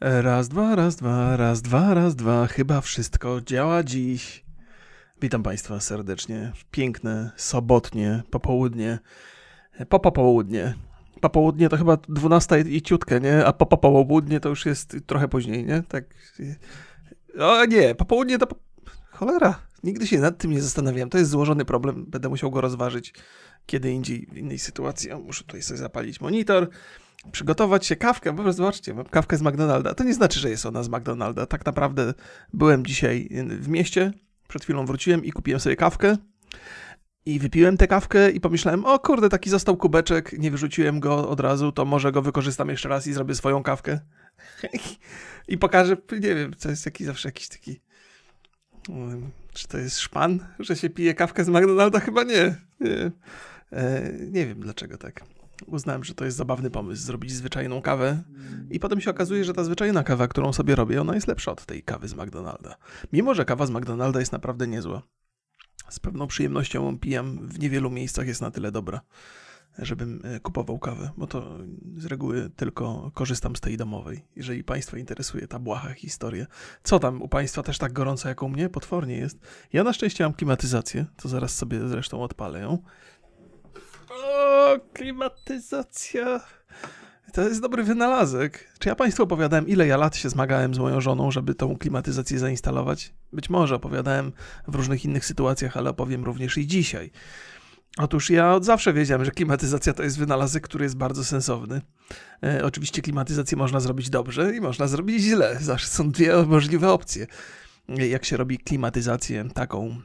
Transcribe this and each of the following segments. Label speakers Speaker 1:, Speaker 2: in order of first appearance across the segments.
Speaker 1: Raz, dwa, raz, dwa, raz, dwa, raz, dwa. Chyba wszystko działa dziś. Witam Państwa serdecznie. Piękne, sobotnie, popołudnie. Po popołudnie. Popołudnie to chyba 12 i ciutkę, nie? A po popołudnie to już jest trochę później, nie? Tak. O nie, popołudnie to. Cholera. Nigdy się nad tym nie zastanawiałem. To jest złożony problem. Będę musiał go rozważyć kiedy indziej, w innej sytuacji. O, muszę tutaj sobie zapalić monitor przygotować się kawkę. Po prostu zobaczcie, mam kawkę z McDonalda. To nie znaczy, że jest ona z McDonalda. Tak naprawdę byłem dzisiaj w mieście, przed chwilą wróciłem i kupiłem sobie kawkę. I wypiłem tę kawkę i pomyślałem, o kurde, taki został kubeczek, nie wyrzuciłem go od razu, to może go wykorzystam jeszcze raz i zrobię swoją kawkę. I pokażę, nie wiem, to jest jakiś zawsze jakiś taki... Czy to jest szpan, że się pije kawkę z McDonalda? Chyba nie. Nie, e, nie wiem dlaczego tak uznałem, że to jest zabawny pomysł, zrobić zwyczajną kawę i potem się okazuje, że ta zwyczajna kawa, którą sobie robię, ona jest lepsza od tej kawy z McDonalda. Mimo, że kawa z McDonalda jest naprawdę niezła. Z pewną przyjemnością pijam, w niewielu miejscach jest na tyle dobra, żebym e, kupował kawę, bo to z reguły tylko korzystam z tej domowej. Jeżeli Państwa interesuje ta błaha historia, co tam u Państwa też tak gorąco jak u mnie? Potwornie jest. Ja na szczęście mam klimatyzację, to zaraz sobie zresztą odpalę ją. O, klimatyzacja. To jest dobry wynalazek. Czy ja Państwu opowiadałem, ile ja lat się zmagałem z moją żoną, żeby tą klimatyzację zainstalować? Być może opowiadałem w różnych innych sytuacjach, ale opowiem również i dzisiaj. Otóż ja od zawsze wiedziałem, że klimatyzacja to jest wynalazek, który jest bardzo sensowny. E, oczywiście klimatyzację można zrobić dobrze i można zrobić źle. Zawsze są dwie możliwe opcje. Jak się robi klimatyzację taką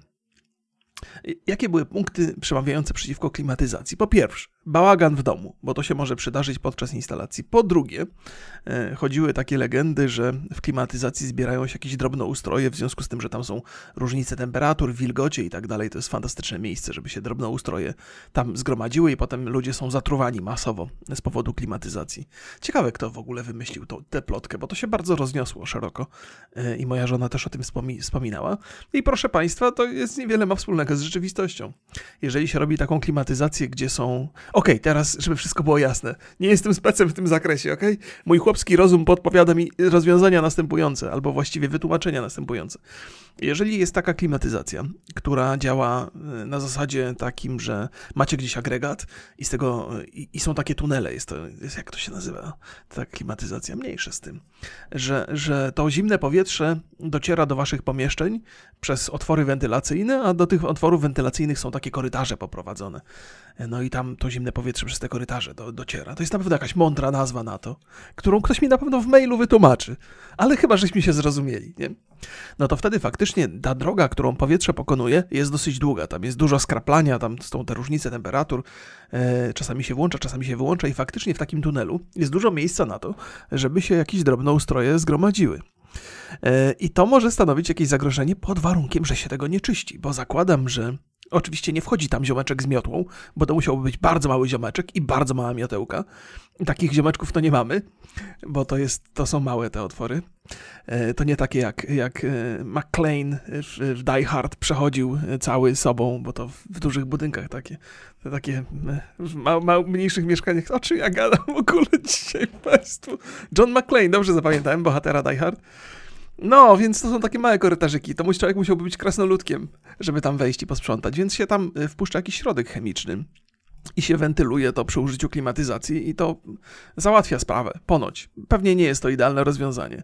Speaker 1: Jakie były punkty przemawiające przeciwko klimatyzacji? Po pierwsze, bałagan w domu, bo to się może przydarzyć podczas instalacji. Po drugie, e, chodziły takie legendy, że w klimatyzacji zbierają się jakieś drobnoustroje, w związku z tym, że tam są różnice temperatur, wilgocie i tak dalej. To jest fantastyczne miejsce, żeby się drobnoustroje tam zgromadziły i potem ludzie są zatruwani masowo z powodu klimatyzacji. Ciekawe, kto w ogóle wymyślił to, tę plotkę, bo to się bardzo rozniosło szeroko e, i moja żona też o tym wspominała. I proszę Państwa, to jest niewiele ma wspólnego z rzeczywistością. Jeżeli się robi taką klimatyzację, gdzie są Okej, okay, teraz, żeby wszystko było jasne. Nie jestem specem w tym zakresie, okej? Okay? Mój chłopski rozum podpowiada mi rozwiązania następujące, albo właściwie wytłumaczenia następujące. Jeżeli jest taka klimatyzacja, która działa e, na zasadzie takim, że macie gdzieś agregat i z tego i, i są takie tunele, jest to, jest, jak to się nazywa, ta klimatyzacja, mniejsze z tym, że, że to zimne powietrze dociera do waszych pomieszczeń przez otwory wentylacyjne, a do tych otworów wentylacyjnych są takie korytarze poprowadzone. No i tam to zimne powietrze przez te korytarze do, dociera. To jest na pewno jakaś mądra nazwa na to, którą ktoś mi na pewno w mailu wytłumaczy. Ale chyba żeśmy się zrozumieli, nie? No to wtedy faktycznie ta droga, którą powietrze pokonuje, jest dosyć długa. Tam jest dużo skraplania, tam są te różnice temperatur. E, czasami się włącza, czasami się wyłącza i faktycznie w takim tunelu jest dużo miejsca na to, żeby się jakieś drobnoustroje zgromadziły. E, I to może stanowić jakieś zagrożenie pod warunkiem, że się tego nie czyści, bo zakładam, że Oczywiście nie wchodzi tam ziomeczek z miotłą, bo to musiałby być bardzo mały ziomeczek i bardzo mała miotełka. Takich ziomeczków to nie mamy, bo to, jest, to są małe te otwory. E, to nie takie jak, jak e, McLean w Die Hard przechodził cały sobą, bo to w dużych budynkach takie, takie w ma, mniejszych mieszkaniach. O czym ja gadam w ogóle dzisiaj Państwu? John McClane, dobrze zapamiętałem, bohatera Die Hard. No, więc to są takie małe korytarzyki. To mój człowiek musiałby być krasnoludkiem, żeby tam wejść i posprzątać, więc się tam y, wpuszcza jakiś środek chemiczny i się wentyluje to przy użyciu klimatyzacji i to załatwia sprawę, ponoć. Pewnie nie jest to idealne rozwiązanie.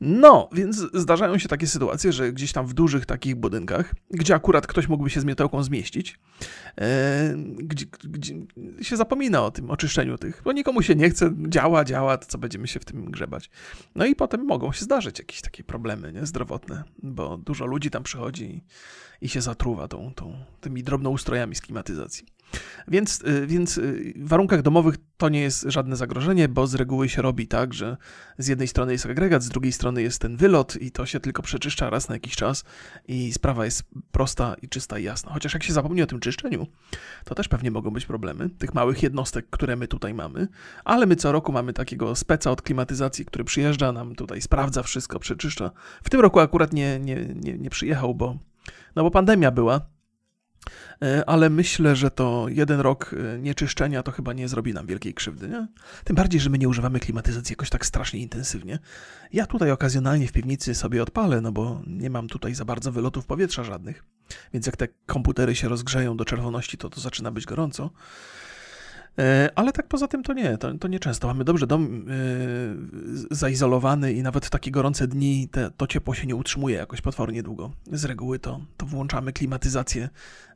Speaker 1: No, więc zdarzają się takie sytuacje, że gdzieś tam w dużych takich budynkach, gdzie akurat ktoś mógłby się z miotełką zmieścić, e, gdzie, gdzie, się zapomina o tym oczyszczeniu tych, bo nikomu się nie chce, działa, działa, to co będziemy się w tym grzebać. No i potem mogą się zdarzyć jakieś takie problemy nie, zdrowotne, bo dużo ludzi tam przychodzi i, i się zatruwa tą, tą, tymi drobnoustrojami z klimatyzacji. Więc, y, więc y, w warunkach domowych to nie jest żadne zagrożenie, bo z reguły się robi tak, że z jednej strony jest agregat, z drugiej strony jest ten wylot i to się tylko przeczyszcza raz na jakiś czas i sprawa jest prosta i czysta i jasna. Chociaż jak się zapomni o tym czyszczeniu, to też pewnie mogą być problemy tych małych jednostek, które my tutaj mamy, ale my co roku mamy takiego speca od klimatyzacji, który przyjeżdża nam tutaj, sprawdza wszystko, przeczyszcza. W tym roku akurat nie, nie, nie, nie przyjechał, bo, no bo pandemia była, ale myślę, że to jeden rok e, nieczyszczenia to chyba nie zrobi nam wielkiej krzywdy. Nie? Tym bardziej, że my nie używamy klimatyzacji jakoś tak strasznie intensywnie. Ja tutaj okazjonalnie w piwnicy sobie odpalę, no bo nie mam tutaj za bardzo wylotów powietrza żadnych. Więc jak te komputery się rozgrzeją do czerwoności, to to zaczyna być gorąco. E, ale tak poza tym to nie, to, to nie często. Mamy dobrze dom yy, zaizolowany i nawet w takie gorące dni te, to ciepło się nie utrzymuje jakoś potwornie długo. Z reguły to, to włączamy klimatyzację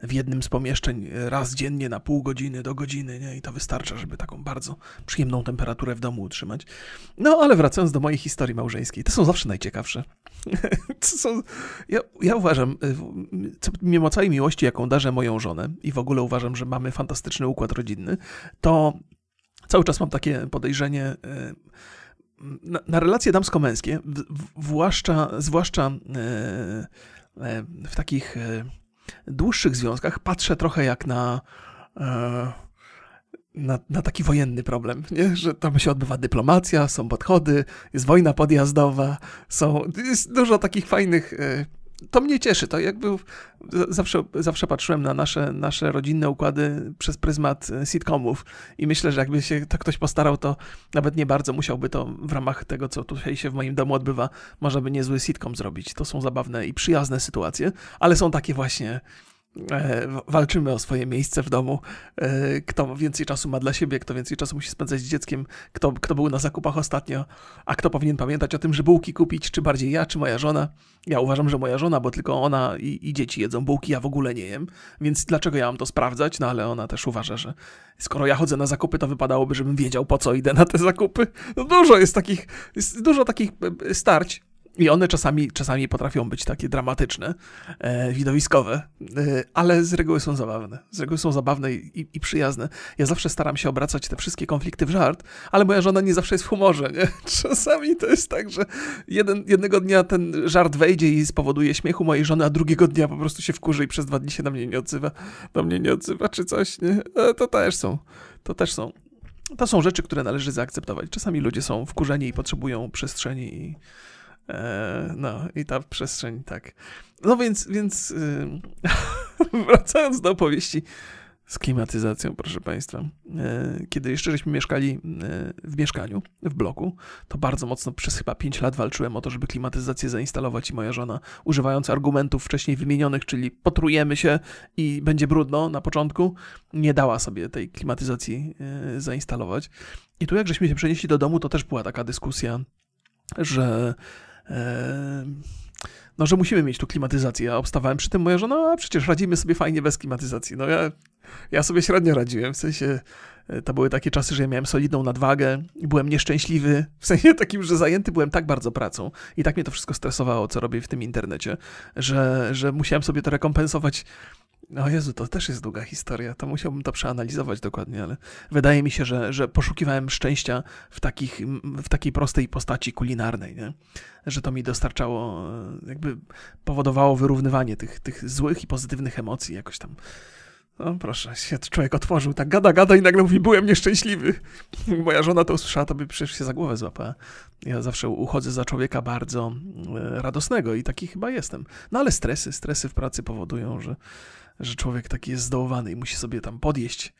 Speaker 1: w jednym z pomieszczeń raz dziennie na pół godziny do godziny nie? i to wystarcza, żeby taką bardzo przyjemną temperaturę w domu utrzymać. No ale wracając do mojej historii małżeńskiej, to są zawsze najciekawsze. są, ja, ja uważam, mimo całej miłości, jaką darzę moją żonę i w ogóle uważam, że mamy fantastyczny układ rodzinny, to cały czas mam takie podejrzenie e, na, na relacje damsko-męskie, zwłaszcza, zwłaszcza e, e, w takich dłuższych związkach, patrzę trochę jak na na, na, taki wojenny problem, nie? że tam się odbywa dyplomacja, są podchody, jest wojna podjazdowa, są, jest dużo takich fajnych to mnie cieszy. To jakby zawsze, zawsze patrzyłem na nasze, nasze rodzinne układy przez pryzmat e, sitcomów i myślę, że jakby się to ktoś postarał, to nawet nie bardzo musiałby to w ramach tego, co tutaj się w moim domu odbywa, można by niezły sitcom zrobić. To są zabawne i przyjazne sytuacje, ale są takie właśnie walczymy o swoje miejsce w domu, e, kto więcej czasu ma dla siebie, kto więcej czasu musi spędzać z dzieckiem, kto, kto był na zakupach ostatnio, a kto powinien pamiętać o tym, że bułki kupić, czy bardziej ja, czy moja żona. Ja uważam, że moja żona, bo tylko ona i, i dzieci jedzą bułki, ja w ogóle nie jem, więc dlaczego ja mam to sprawdzać? No ale ona też uważa, że skoro ja chodzę na zakupy, to wypadałoby, żebym wiedział, po co idę na te zakupy. No dużo jest takich, jest dużo takich e, starć i one czasami, czasami potrafią być takie dramatyczne, e, widowiskowe, e, ale z reguły są zabawne. Z reguły są zabawne i, i, przyjazne. Ja zawsze staram się obracać te wszystkie konflikty w żart, ale moja żona nie zawsze jest w humorze. Nie? Czasami to jest tak, że jeden, jednego dnia ten żart wejdzie i spowoduje śmiechu mojej żony, a drugiego dnia po prostu się wkurzy i przez dwa dni się na mnie nie odzywa. Do mnie nie odzywa czy coś. Nie? E, to też są. To też są. To są rzeczy, które należy zaakceptować. Czasami ludzie są wkurzeni i potrzebują przestrzeni i no i ta przestrzeń, tak. No więc, więc yy, wracając do opowieści z klimatyzacją, proszę Państwa. Yy, kiedy jeszcze żeśmy mieszkali yy, w mieszkaniu, w bloku, to bardzo mocno przez chyba 5 lat walczyłem o to, żeby klimatyzację zainstalować i moja żona, używając argumentów wcześniej wymienionych, czyli potrujemy się i będzie brudno na początku, nie dała sobie tej klimatyzacji zainstalować. I tu jak żeśmy się przenieśli do domu, to też była taka dyskusja, że no, że musimy mieć tu klimatyzację. Ja obstawałem przy tym, moja żona, a przecież radzimy sobie fajnie bez klimatyzacji. No ja, ja sobie średnio radziłem, w sensie e, to były takie czasy, że ja miałem solidną nadwagę i byłem nieszczęśliwy, w sensie takim, że zajęty byłem tak bardzo pracą i tak mnie to wszystko stresowało, co robię w tym internecie, że, że musiałem sobie to rekompensować no Jezu, to też jest długa historia, to musiałbym to przeanalizować dokładnie, ale wydaje mi się, że, że poszukiwałem szczęścia w, takich, w takiej prostej postaci kulinarnej, nie? że to mi dostarczało, e, jakby powodowało wyrównywanie tych, tych złych i pozytywnych emocji jakoś tam. No proszę, się człowiek otworzył, tak gada, gada i nagle mówi, byłem nieszczęśliwy. Moja żona to usłyszała, to by przecież się za głowę złapała. Ja zawsze uchodzę za człowieka bardzo e, radosnego i taki chyba jestem. No ale stresy, stresy w pracy powodują, że że człowiek taki jest zdołowany i musi sobie tam podjeść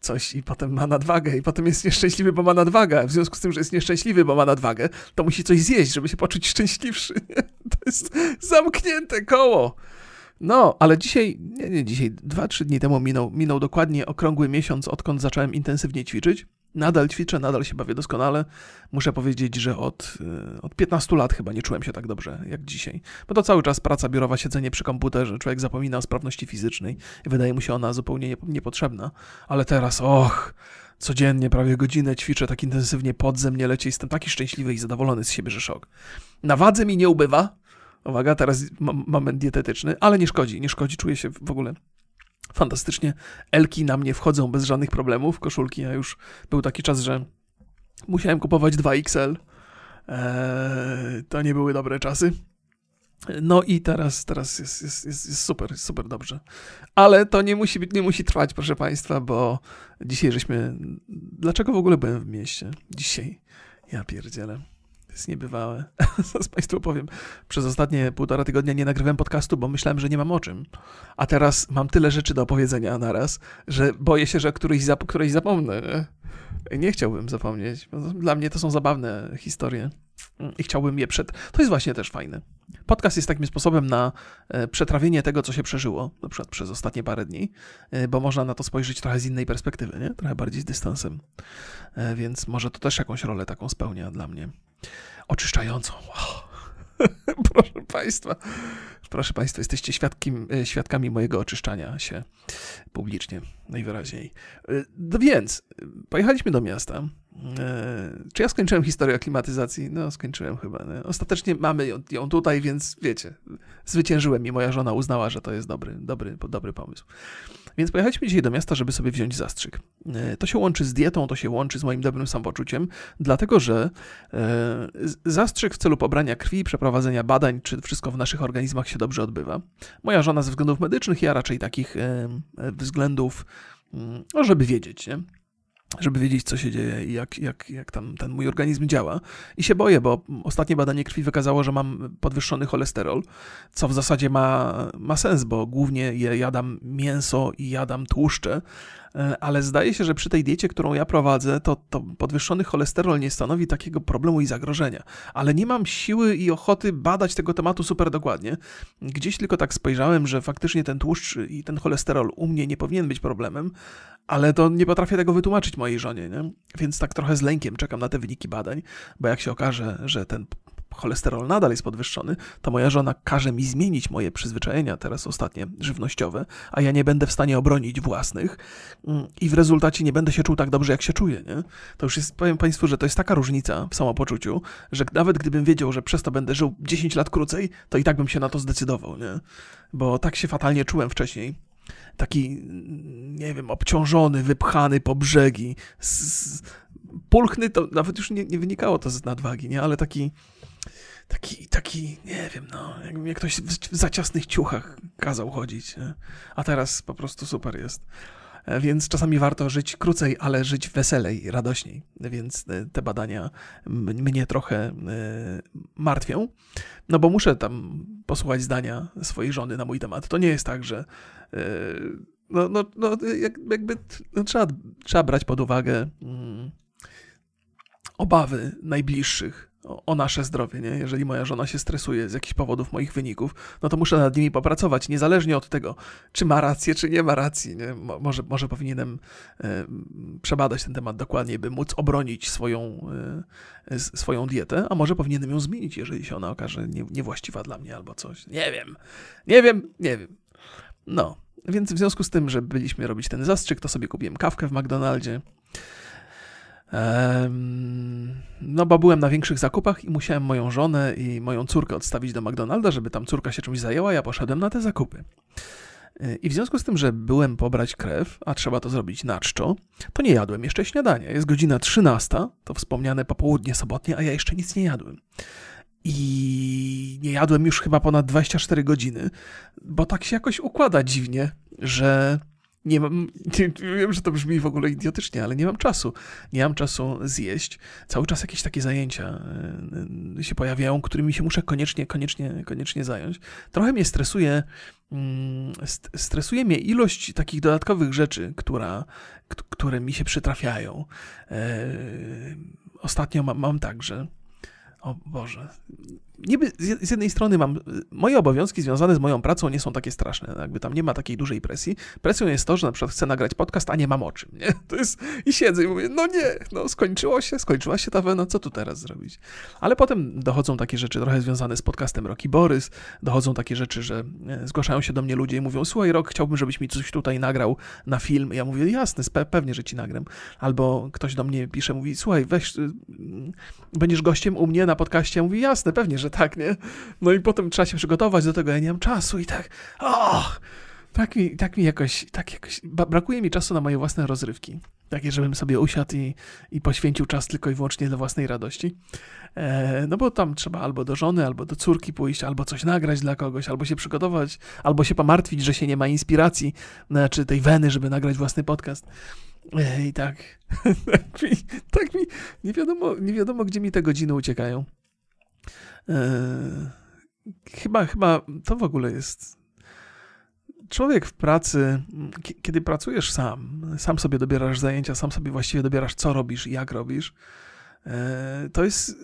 Speaker 1: coś i potem ma nadwagę i potem jest nieszczęśliwy, bo ma nadwagę. W związku z tym, że jest nieszczęśliwy, bo ma nadwagę, to musi coś zjeść, żeby się poczuć szczęśliwszy. To jest zamknięte koło. No, ale dzisiaj, nie, nie dzisiaj, dwa, trzy dni temu minął, minął dokładnie okrągły miesiąc, odkąd zacząłem intensywnie ćwiczyć. Nadal ćwiczę, nadal się bawię doskonale. Muszę powiedzieć, że od, y, od 15 lat chyba nie czułem się tak dobrze jak dzisiaj. Bo to cały czas praca biurowa, siedzenie przy komputerze, człowiek zapomina o sprawności fizycznej i wydaje mu się ona zupełnie niepotrzebna. Ale teraz, och, codziennie prawie godzinę ćwiczę tak intensywnie, pod ze mnie leci, jestem taki szczęśliwy i zadowolony z siebie, że szok. Na wadze mi nie ubywa, uwaga, teraz moment dietetyczny, ale nie szkodzi, nie szkodzi, czuję się w ogóle fantastycznie. Elki na mnie wchodzą bez żadnych problemów, koszulki, a już był taki czas, że musiałem kupować 2XL. Eee, to nie były dobre czasy. No i teraz, teraz jest, jest, jest, jest super, super dobrze. Ale to nie musi, być, nie musi trwać, proszę Państwa, bo dzisiaj żeśmy... Dlaczego w ogóle byłem w mieście? Dzisiaj. Ja pierdzielę. Jest niebywałe. Zaraz Państwu powiem, przez ostatnie półtora tygodnia nie nagrywałem podcastu, bo myślałem, że nie mam o czym. A teraz mam tyle rzeczy do opowiedzenia naraz, że boję się, że któryś, zap któryś zapomnę. Nie chciałbym zapomnieć. Dla mnie to są zabawne historie i chciałbym je przed. To jest właśnie też fajne. Podcast jest takim sposobem na e, przetrawienie tego, co się przeżyło, na przykład przez ostatnie parę dni, e, bo można na to spojrzeć trochę z innej perspektywy, nie? trochę bardziej z dystansem. E, więc może to też jakąś rolę taką spełnia dla mnie. Oczyszczającą. Proszę Państwa, proszę Państwa, jesteście świadkiem, świadkami mojego oczyszczania się publicznie, najwyraźniej. Więc, pojechaliśmy do miasta. Czy ja skończyłem historię o klimatyzacji? No, skończyłem chyba. Nie? Ostatecznie mamy ją, tutaj, więc wiecie, zwyciężyłem i moja żona uznała, że to jest dobry, dobry, dobry pomysł. Więc pojechaliśmy dzisiaj do miasta, żeby sobie wziąć zastrzyk. E, to się łączy z dietą, to się łączy z moim dobrym samopoczuciem, dlatego że e, zastrzyk w celu pobrania krwi, przeprowadzenia badań, czy wszystko w naszych organizmach się dobrze odbywa. Moja żona ze względów medycznych, ja raczej takich e, względów, mm, no, żeby wiedzieć, nie? Żeby wiedzieć, co się dzieje i jak, jak, jak tam ten mój organizm działa. I się boję, bo ostatnie badanie krwi wykazało, że mam podwyższony cholesterol, co w zasadzie ma, ma sens, bo głównie jadam mięso i jadam tłuszcze, ale zdaje się, że przy tej diecie, którą ja prowadzę, to, to podwyższony cholesterol nie stanowi takiego problemu i zagrożenia. Ale nie mam siły i ochoty badać tego tematu super dokładnie. Gdzieś tylko tak spojrzałem, że faktycznie ten tłuszcz i ten cholesterol u mnie nie powinien być problemem, ale to nie potrafię tego wytłumaczyć mojej żonie, nie? Więc tak trochę z lękiem czekam na te wyniki badań, bo jak się okaże, że ten cholesterol nadal jest podwyższony, to moja żona każe mi zmienić moje przyzwyczajenia teraz ostatnie żywnościowe, a ja nie będę w stanie obronić własnych mm, i w rezultacie nie będę się czuł tak dobrze, jak się czuję. Nie? To już jest, powiem Państwu, że to jest taka różnica w samopoczuciu, że nawet gdybym wiedział, że przez to będę żył 10 lat krócej, to i tak bym się na to zdecydował, nie? Bo tak się fatalnie czułem wcześniej taki, nie wiem, obciążony, wypchany po brzegi, pulchny, to nawet już nie, nie, wynikało to z nadwagi, nie? ale taki taki, taki, nie wiem, no, jakby mnie ktoś w, za ciasnych ciuchach kazał chodzić, nie? a teraz po prostu super jest. E, więc czasami warto żyć krócej, ale żyć weselej, radośniej. Więc e, te badania mnie trochę e, martwią. No bo muszę tam posłuchać zdania swojej żony na mój temat. To nie jest tak, że no, no, no jakby no, trzeba, trzeba brać pod uwagę mm, obawy najbliższych o nasze zdrowie, nie? Jeżeli moja żona się stresuje z jakichś powodów moich wyników, no to muszę nad nimi popracować, niezależnie od tego, czy ma rację, czy nie ma racji, nie? Może, może powinienem e, przebadać ten temat dokładniej, by móc obronić swoją, e, swoją dietę, a może powinienem ją zmienić, jeżeli się ona okaże nie, niewłaściwa dla mnie albo coś. Nie wiem, nie wiem, nie wiem. No, więc w związku z tym, że byliśmy robić ten zastrzyk, to sobie kupiłem kawkę w McDonaldzie, no, bo byłem na większych zakupach i musiałem moją żonę i moją córkę odstawić do McDonalda, żeby tam córka się czymś zajęła, ja poszedłem na te zakupy. E, I w związku z tym, że byłem pobrać krew, a trzeba to zrobić na czczo, to nie jadłem jeszcze śniadania. Jest godzina 13, to wspomniane popołudnie sobotnie, a ja jeszcze nic nie jadłem. I nie jadłem już chyba ponad 24 godziny, bo tak się jakoś układa dziwnie, że nie mam, nie, wiem, że to brzmi w ogóle idiotycznie, ale nie mam czasu. Nie mam czasu zjeść. Cały czas jakieś takie zajęcia e, się pojawiają, którymi się muszę koniecznie, koniecznie, koniecznie zająć. Trochę mnie stresuje, mm, stresuje mnie ilość takich dodatkowych rzeczy, która, które mi się przytrafiają. E, ostatnio mam, mam tak, o Boże, niby z jednej strony mam, moje obowiązki związane z moją pracą nie są takie straszne, jakby tam nie ma takiej dużej presji. Presją jest to, że na przykład chcę nagrać podcast, a nie mam o czym, nie? To jest, i siedzę i mówię, no nie, no skończyło się, skończyła się ta wena, co tu teraz zrobić? Ale potem dochodzą takie rzeczy trochę związane z podcastem Roki Borys, dochodzą takie rzeczy, że e, zgłaszają się do mnie ludzie i mówią, słuchaj Rok, chciałbym, żebyś mi coś tutaj nagrał na film. Ja mówię, jasne, pewnie, że ci nagram. Albo ktoś do mnie pisze, mówi, słuchaj, weź, y, będziesz gościem u mnie na podcaście? Ja mówię, jasne, pewnie, że że tak, nie? No i potem trzeba się przygotować do tego, ja nie mam czasu i tak, och, tak mi, tak mi jakoś, tak jakoś, brakuje mi czasu na moje własne rozrywki. Takie, żebym sobie usiadł i, i poświęcił czas tylko i wyłącznie dla własnej radości. E, no bo tam trzeba albo do żony, albo do córki pójść, albo coś nagrać dla kogoś, albo się przygotować, albo się pomartwić, że się nie ma inspiracji, znaczy tej weny, żeby nagrać własny podcast. E, I tak, tak mi, tak mi, nie wiadomo, nie wiadomo, gdzie mi te godziny uciekają. Chyba, chyba to w ogóle jest. Człowiek w pracy, kiedy pracujesz sam, sam sobie dobierasz zajęcia, sam sobie właściwie dobierasz, co robisz i jak robisz, to jest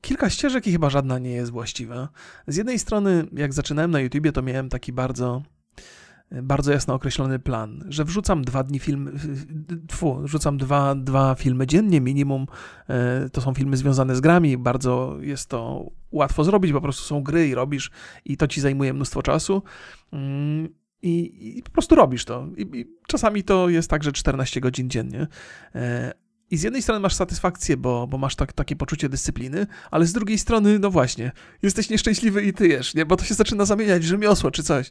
Speaker 1: kilka ścieżek i chyba żadna nie jest właściwa. Z jednej strony, jak zaczynałem na YouTubie, to miałem taki bardzo bardzo jasno określony plan, że wrzucam dwa dni film, tfu, wrzucam dwa, dwa filmy dziennie minimum. E, to są filmy związane z grami, bardzo jest to łatwo zrobić, po prostu są gry i robisz i to ci zajmuje mnóstwo czasu. Mm, I, i po prostu robisz to. I, I, czasami to jest tak, że 14 godzin dziennie. E, I z jednej strony masz satysfakcję, bo, bo masz tak, takie poczucie dyscypliny, ale z drugiej strony, no właśnie, jesteś nieszczęśliwy i ty jesz, nie? bo to się zaczyna zamieniać w rzemiosło czy coś.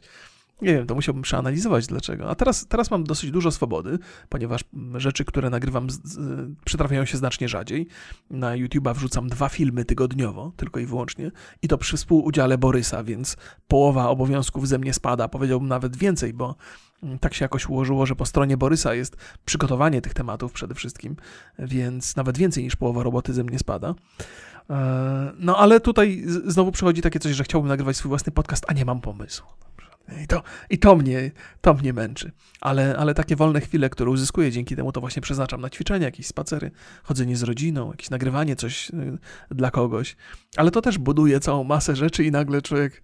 Speaker 1: Nie wiem, to musiałbym przeanalizować dlaczego. A teraz, teraz mam dosyć dużo swobody, ponieważ rzeczy, które nagrywam, z, z, przytrafiają się znacznie rzadziej. Na YouTube'a wrzucam dwa filmy tygodniowo, tylko i wyłącznie, i to przy współudziale Borysa, więc połowa obowiązków ze mnie spada, powiedziałbym nawet więcej, bo mm, tak się jakoś ułożyło, że po stronie Borysa jest przygotowanie tych tematów przede wszystkim, więc nawet więcej niż połowa roboty ze mnie spada. E, no ale tutaj znowu przychodzi takie coś, że chciałbym nagrywać swój własny podcast, a nie mam pomysłu. I to, i to, mnie, to mnie męczy. Ale, ale takie wolne chwile, które uzyskuję dzięki temu, to właśnie przeznaczam na ćwiczenia, jakieś spacery, chodzenie z rodziną, jakieś nagrywanie, coś y, dla kogoś. Ale to też buduje całą masę rzeczy i nagle człowiek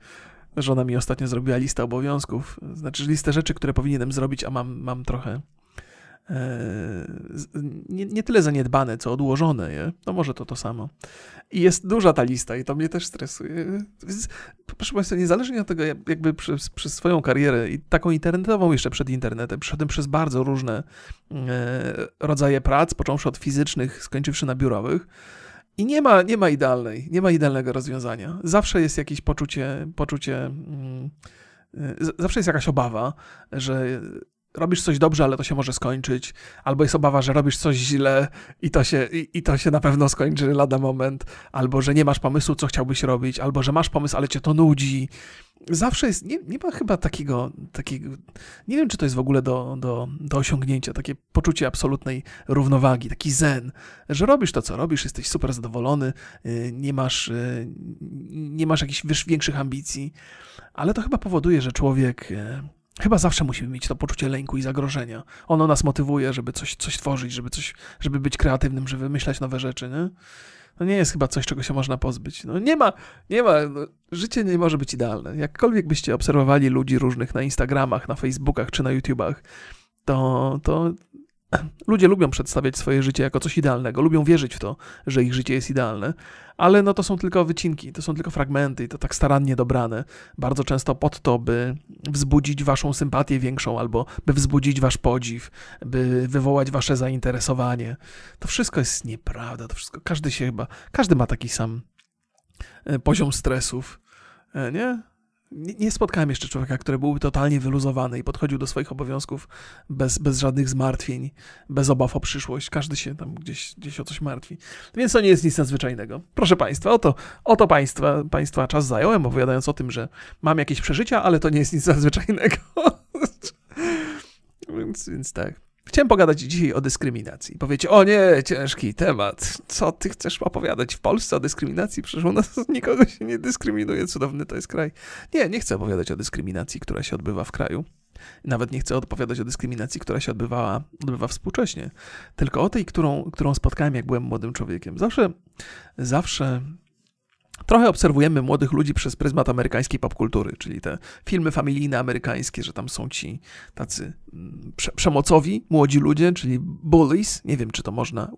Speaker 1: Żona mi ostatnio zrobiła listę obowiązków, znaczy listę rzeczy, które powinienem zrobić, a mam, mam trochę nie, nie, tyle zaniedbane, co odłożone, je? no może to to samo. I jest duża ta lista i to mnie też stresuje. Proszę Państwa, niezależnie od tego, jakby przez, przez swoją karierę i taką internetową jeszcze przed internetem, przeszedłem przez bardzo różne e, rodzaje prac, począwszy od fizycznych, skończywszy na biurowych. I nie ma, nie ma idealnej, nie ma idealnego rozwiązania. Zawsze jest jakieś poczucie, poczucie, mm, e, zawsze jest jakaś obawa, że robisz coś dobrze, ale to się może skończyć, albo jest obawa, że robisz coś źle i to się, i, i, to się na pewno skończy lada moment, albo że nie masz pomysłu, co chciałbyś robić, albo że masz pomysł, ale cię to nudzi. Zawsze jest, nie, nie ma chyba takiego, takiego, nie wiem, czy to jest w ogóle do, do, do osiągnięcia, takie poczucie absolutnej równowagi, taki zen, że robisz to, co robisz, jesteś super zadowolony, y, nie masz, y, nie masz jakichś większych ambicji, ale to chyba powoduje, że człowiek y, Chyba zawsze musimy mieć to poczucie lęku i zagrożenia. Ono nas motywuje, żeby coś, coś tworzyć, żeby, coś, żeby być kreatywnym, żeby wymyślać nowe rzeczy, nie? To nie jest chyba coś, czego się można pozbyć. No nie ma, nie ma, no, życie nie może być idealne. Jakkolwiek byście obserwowali ludzi różnych na Instagramach, na Facebookach czy na YouTubach, to, to Ludzie lubią przedstawiać swoje życie jako coś idealnego, lubią wierzyć w to, że ich życie jest idealne, ale no to są tylko wycinki, to są tylko fragmenty i to tak starannie dobrane, bardzo często pod to, by wzbudzić waszą sympatię większą albo by wzbudzić wasz podziw, by wywołać wasze zainteresowanie. To wszystko jest nieprawda, to wszystko, każdy się chyba, każdy ma taki sam e, poziom stresów, e, nie? Nie, spotkałem jeszcze człowieka, który byłby totalnie wyluzowany i podchodził do swoich obowiązków bez, bez żadnych zmartwień, bez obaw o przyszłość. Każdy się tam gdzieś, gdzieś o coś martwi. Więc to nie jest nic nadzwyczajnego. Proszę Państwa, oto, oto państwa, państwa czas zająłem, opowiadając o tym, że mam jakieś przeżycia, ale to nie jest nic nadzwyczajnego. więc, więc tak. Chciałem pogadać dzisiaj o dyskryminacji. Powiecie, o nie, ciężki temat. Co ty chcesz opowiadać w Polsce o dyskryminacji? Przecież u nas nikogo się nie dyskryminuje, cudowny to jest kraj. Nie, nie chcę opowiadać o dyskryminacji, która się odbywa w kraju. Nawet nie chcę opowiadać o dyskryminacji, która się odbywała, odbywa współcześnie. Tylko o tej, którą, którą spotkałem, jak byłem młodym człowiekiem. Zawsze, zawsze Trochę obserwujemy młodych ludzi przez pryzmat amerykańskiej popkultury, czyli te filmy familijne amerykańskie, że tam są ci tacy mm, prze przemocowi młodzi ludzie, czyli bullies. Nie wiem, czy to można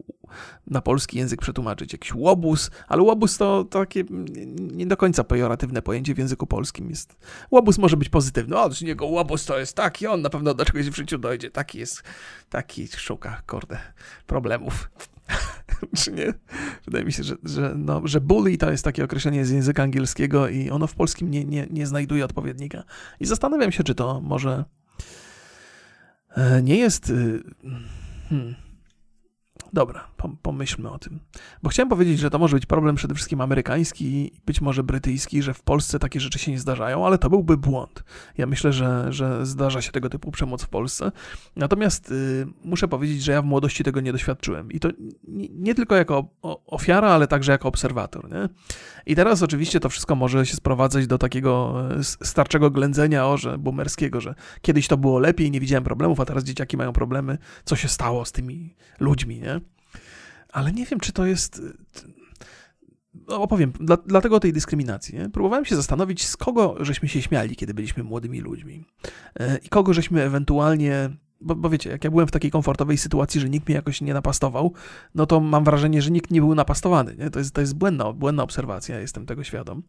Speaker 1: na polski język przetłumaczyć. Jakiś łobuz, ale łobuz to takie nie do końca pejoratywne pojęcie w języku polskim jest. Łobuz może być pozytywny. O, z niego łobuz to jest taki, on na pewno do czegoś w życiu dojdzie. Taki jest, taki szuka, kurde, problemów. czy nie? Wydaje mi się, że, że, no, że bully to jest takie określenie z języka angielskiego i ono w polskim nie, nie, nie znajduje odpowiednika. I zastanawiam się, czy to może e, nie jest. Y, hmm. Dobra, Pomyślmy o tym. Bo chciałem powiedzieć, że to może być problem przede wszystkim amerykański, być może brytyjski, że w Polsce takie rzeczy się nie zdarzają, ale to byłby błąd. Ja myślę, że, że zdarza się tego typu przemoc w Polsce. Natomiast y, muszę powiedzieć, że ja w młodości tego nie doświadczyłem. I to nie, nie tylko jako ofiara, ale także jako obserwator. Nie? I teraz oczywiście to wszystko może się sprowadzać do takiego e, starczego ględzenia, o, że boomerskiego, że kiedyś to było lepiej, nie widziałem problemów, a teraz dzieciaki mają problemy. Co się stało z tymi ludźmi, nie? Ale nie wiem, czy to jest. No, opowiem, dla, dlatego tej dyskryminacji. Nie? Próbowałem się zastanowić, z kogo żeśmy się śmiali, kiedy byliśmy młodymi ludźmi. E, I kogo żeśmy ewentualnie. Bo, bo, wiecie, jak ja byłem w takiej komfortowej sytuacji, że nikt mnie jakoś nie napastował, no to mam wrażenie, że nikt nie był napastowany. Nie? To jest, to jest błędna, błędna obserwacja, jestem tego świadom.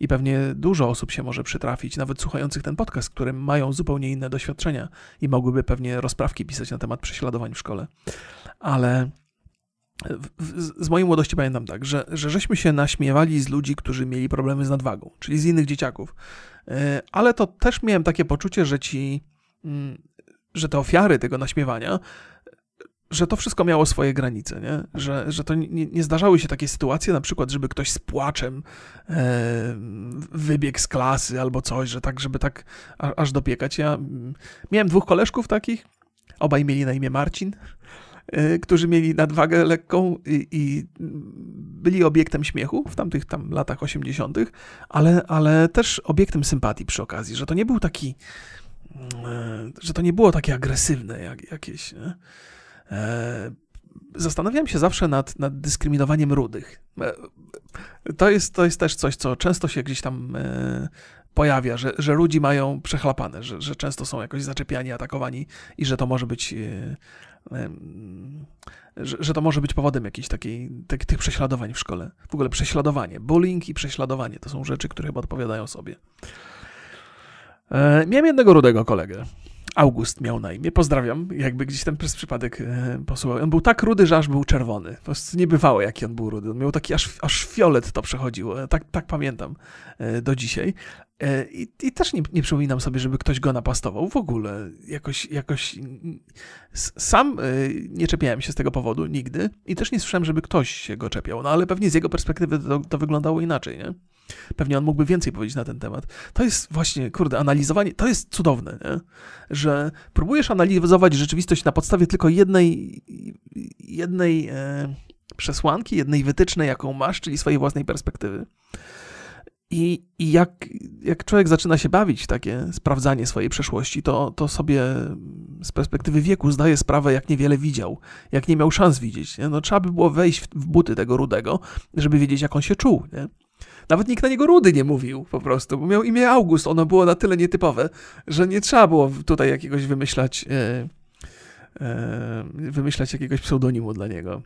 Speaker 1: I pewnie dużo osób się może przytrafić, nawet słuchających ten podcast, które mają zupełnie inne doświadczenia i mogłyby pewnie rozprawki pisać na temat prześladowań w szkole. Ale z mojej młodości pamiętam tak, że, że żeśmy się naśmiewali z ludzi, którzy mieli problemy z nadwagą, czyli z innych dzieciaków. E, ale to też miałem takie poczucie, że ci, mm, że te ofiary tego naśmiewania, że to wszystko miało swoje granice, nie? Że, że to nie, nie zdarzały się takie sytuacje, na przykład, żeby ktoś z płaczem e, wybiegł z klasy albo coś, że tak, żeby tak aż dopiekać. Ja mm, miałem dwóch koleżków takich, obaj mieli na imię Marcin. Y, którzy mieli nadwagę lekką i, i, byli obiektem śmiechu w tamtych tam latach 80., ale, ale też obiektem sympatii przy okazji, że to nie był taki, mm, że to nie było takie agresywne jak, jakieś. Nie? E, zastanawiałem się zawsze nad, nad dyskryminowaniem rudych. E, to jest, to jest też coś, co często się gdzieś tam e, pojawia, że, że ludzi mają przechlapane, że, że często są jakoś zaczepiani, atakowani i że to może być że, że to może być powodem jakichś takiej, tak, tych prześladowań w szkole. W ogóle prześladowanie, bullying i prześladowanie to są rzeczy, które chyba odpowiadają sobie. E, miałem jednego rudego kolegę. August miał na imię. Pozdrawiam, jakby gdzieś ten przez przypadek e, posłuchał. On był tak rudy, że aż był czerwony. Po prostu nie bywało, jaki on był rudy. On miał taki aż, aż fiolet to przechodziło. E, tak, tak pamiętam e, do dzisiaj. E, I, I, też nie, nie przypominam sobie, żeby ktoś go napastował. W ogóle jakoś, jakoś sam e, nie czepiałem się z tego powodu nigdy i też nie słyszałem, żeby ktoś się go czepiał. No ale pewnie z jego perspektywy to, to wyglądało inaczej, nie? Pewnie on mógłby więcej powiedzieć na ten temat. To jest właśnie, kurde, analizowanie, to jest cudowne, nie? że próbujesz analizować rzeczywistość na podstawie tylko jednej, jednej e, przesłanki, jednej wytycznej, jaką masz, czyli swojej własnej perspektywy. I, i jak, jak człowiek zaczyna się bawić w takie sprawdzanie swojej przeszłości, to, to sobie z perspektywy wieku zdaje sprawę, jak niewiele widział, jak nie miał szans widzieć. Nie? No, trzeba by było wejść w, w buty tego rudego, żeby wiedzieć, jak on się czuł. Nie? Nawet nikt na niego rudy nie mówił po prostu, bo miał imię August. Ono było na tyle nietypowe, że nie trzeba było tutaj jakiegoś wymyślać, e, e, wymyślać jakiegoś pseudonimu dla niego.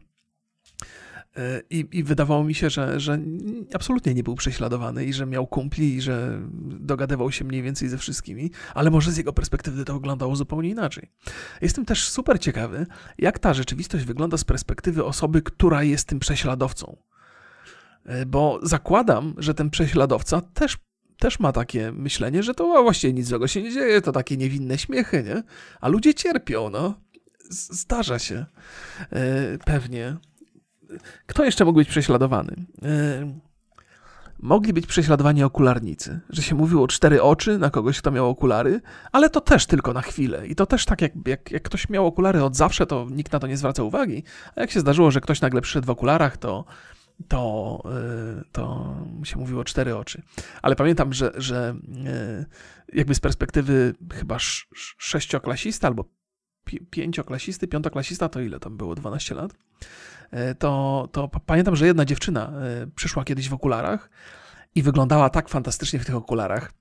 Speaker 1: E, I, I, wydawało mi się, że, że absolutnie nie był prześladowany i że miał kumpli i że dogadywał się mniej więcej ze wszystkimi, ale może z jego perspektywy to wyglądało zupełnie inaczej. Jestem też super ciekawy, jak ta rzeczywistość wygląda z perspektywy osoby, która jest tym prześladowcą. E, bo zakładam, że ten prześladowca też, też ma takie myślenie, że to właściwie nic złego się nie dzieje, to takie niewinne śmiechy, nie? A ludzie cierpią, no. Zdarza się. E, pewnie. Kto jeszcze mógł być prześladowany? E, mogli być prześladowani okularnicy, że się mówiło cztery oczy na kogoś, kto miał okulary, ale to też tylko na chwilę. I to też tak, jak, jak, jak ktoś miał okulary od zawsze, to nikt na to nie zwraca uwagi. A jak się zdarzyło, że ktoś nagle przyszedł w okularach, to to, y, to się mówiło cztery oczy. Ale pamiętam, że, że y, jakby z perspektywy chyba sześcioklasista albo pięcioklasisty, piątoklasista, to ile tam było? 12 lat? Y, to, to pamiętam, że jedna dziewczyna przyszła kiedyś w okularach i wyglądała tak fantastycznie w tych okularach.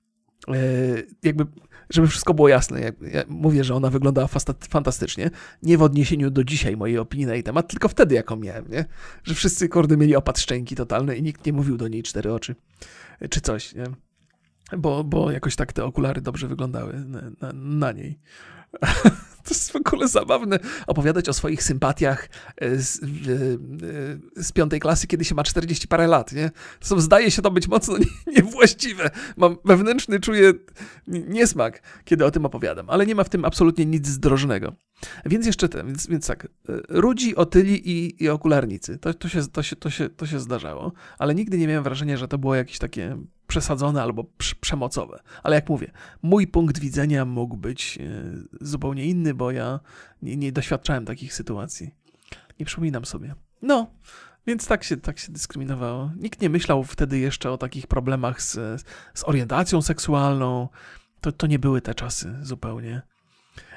Speaker 1: Jakby żeby wszystko było jasne, ja, mówię, że ona wyglądała fantastycznie, nie w odniesieniu do dzisiaj mojej opinii na jej temat, tylko wtedy jaką miałem, nie? Że wszyscy kordy mieli opad szczęki totalne i nikt nie mówił do niej cztery oczy, czy coś, nie? Bo, bo jakoś tak te okulary dobrze wyglądały na, na, na niej. To jest w ogóle zabawne opowiadać o swoich sympatiach e, z, e, z piątej klasy, kiedy się ma 40 parę lat, nie? To zdaje się to być mocno niewłaściwe. Mam wewnętrzny, czuję niesmak, kiedy o tym opowiadam, ale nie ma w tym absolutnie nic zdrożnego. Więc jeszcze ten, więc, więc tak, e, rudzi, otyli i, i okularnicy. To, to, się, to, się, to, się, to się zdarzało, ale nigdy nie miałem wrażenia, że to było jakieś takie przesadzone albo przemocowe. Ale jak mówię, mój punkt widzenia mógł być e, zupełnie inny, bo ja nie, nie doświadczałem takich sytuacji. Nie przypominam sobie. No, więc tak się, tak się dyskryminowało. Nikt nie myślał wtedy jeszcze o takich problemach z, z orientacją seksualną. To, to nie były te czasy zupełnie.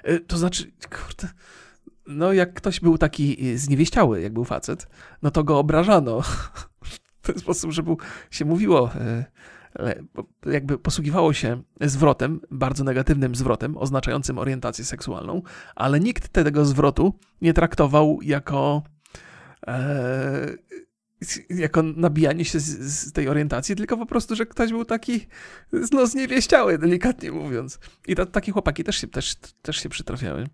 Speaker 1: E, to znaczy, kurde, no jak ktoś był taki e, zniewieściały, jak był facet, no to go obrażano w ten sposób, że był, się mówiło, jakby posługiwało się zwrotem, bardzo negatywnym zwrotem, oznaczającym orientację seksualną, ale nikt tego zwrotu nie traktował jako, e, jako nabijanie się z, z, tej orientacji, tylko po prostu, że ktoś był taki no, zniewieściały, delikatnie mówiąc. I to, takie chłopaki też się, też, też się przytrafiały.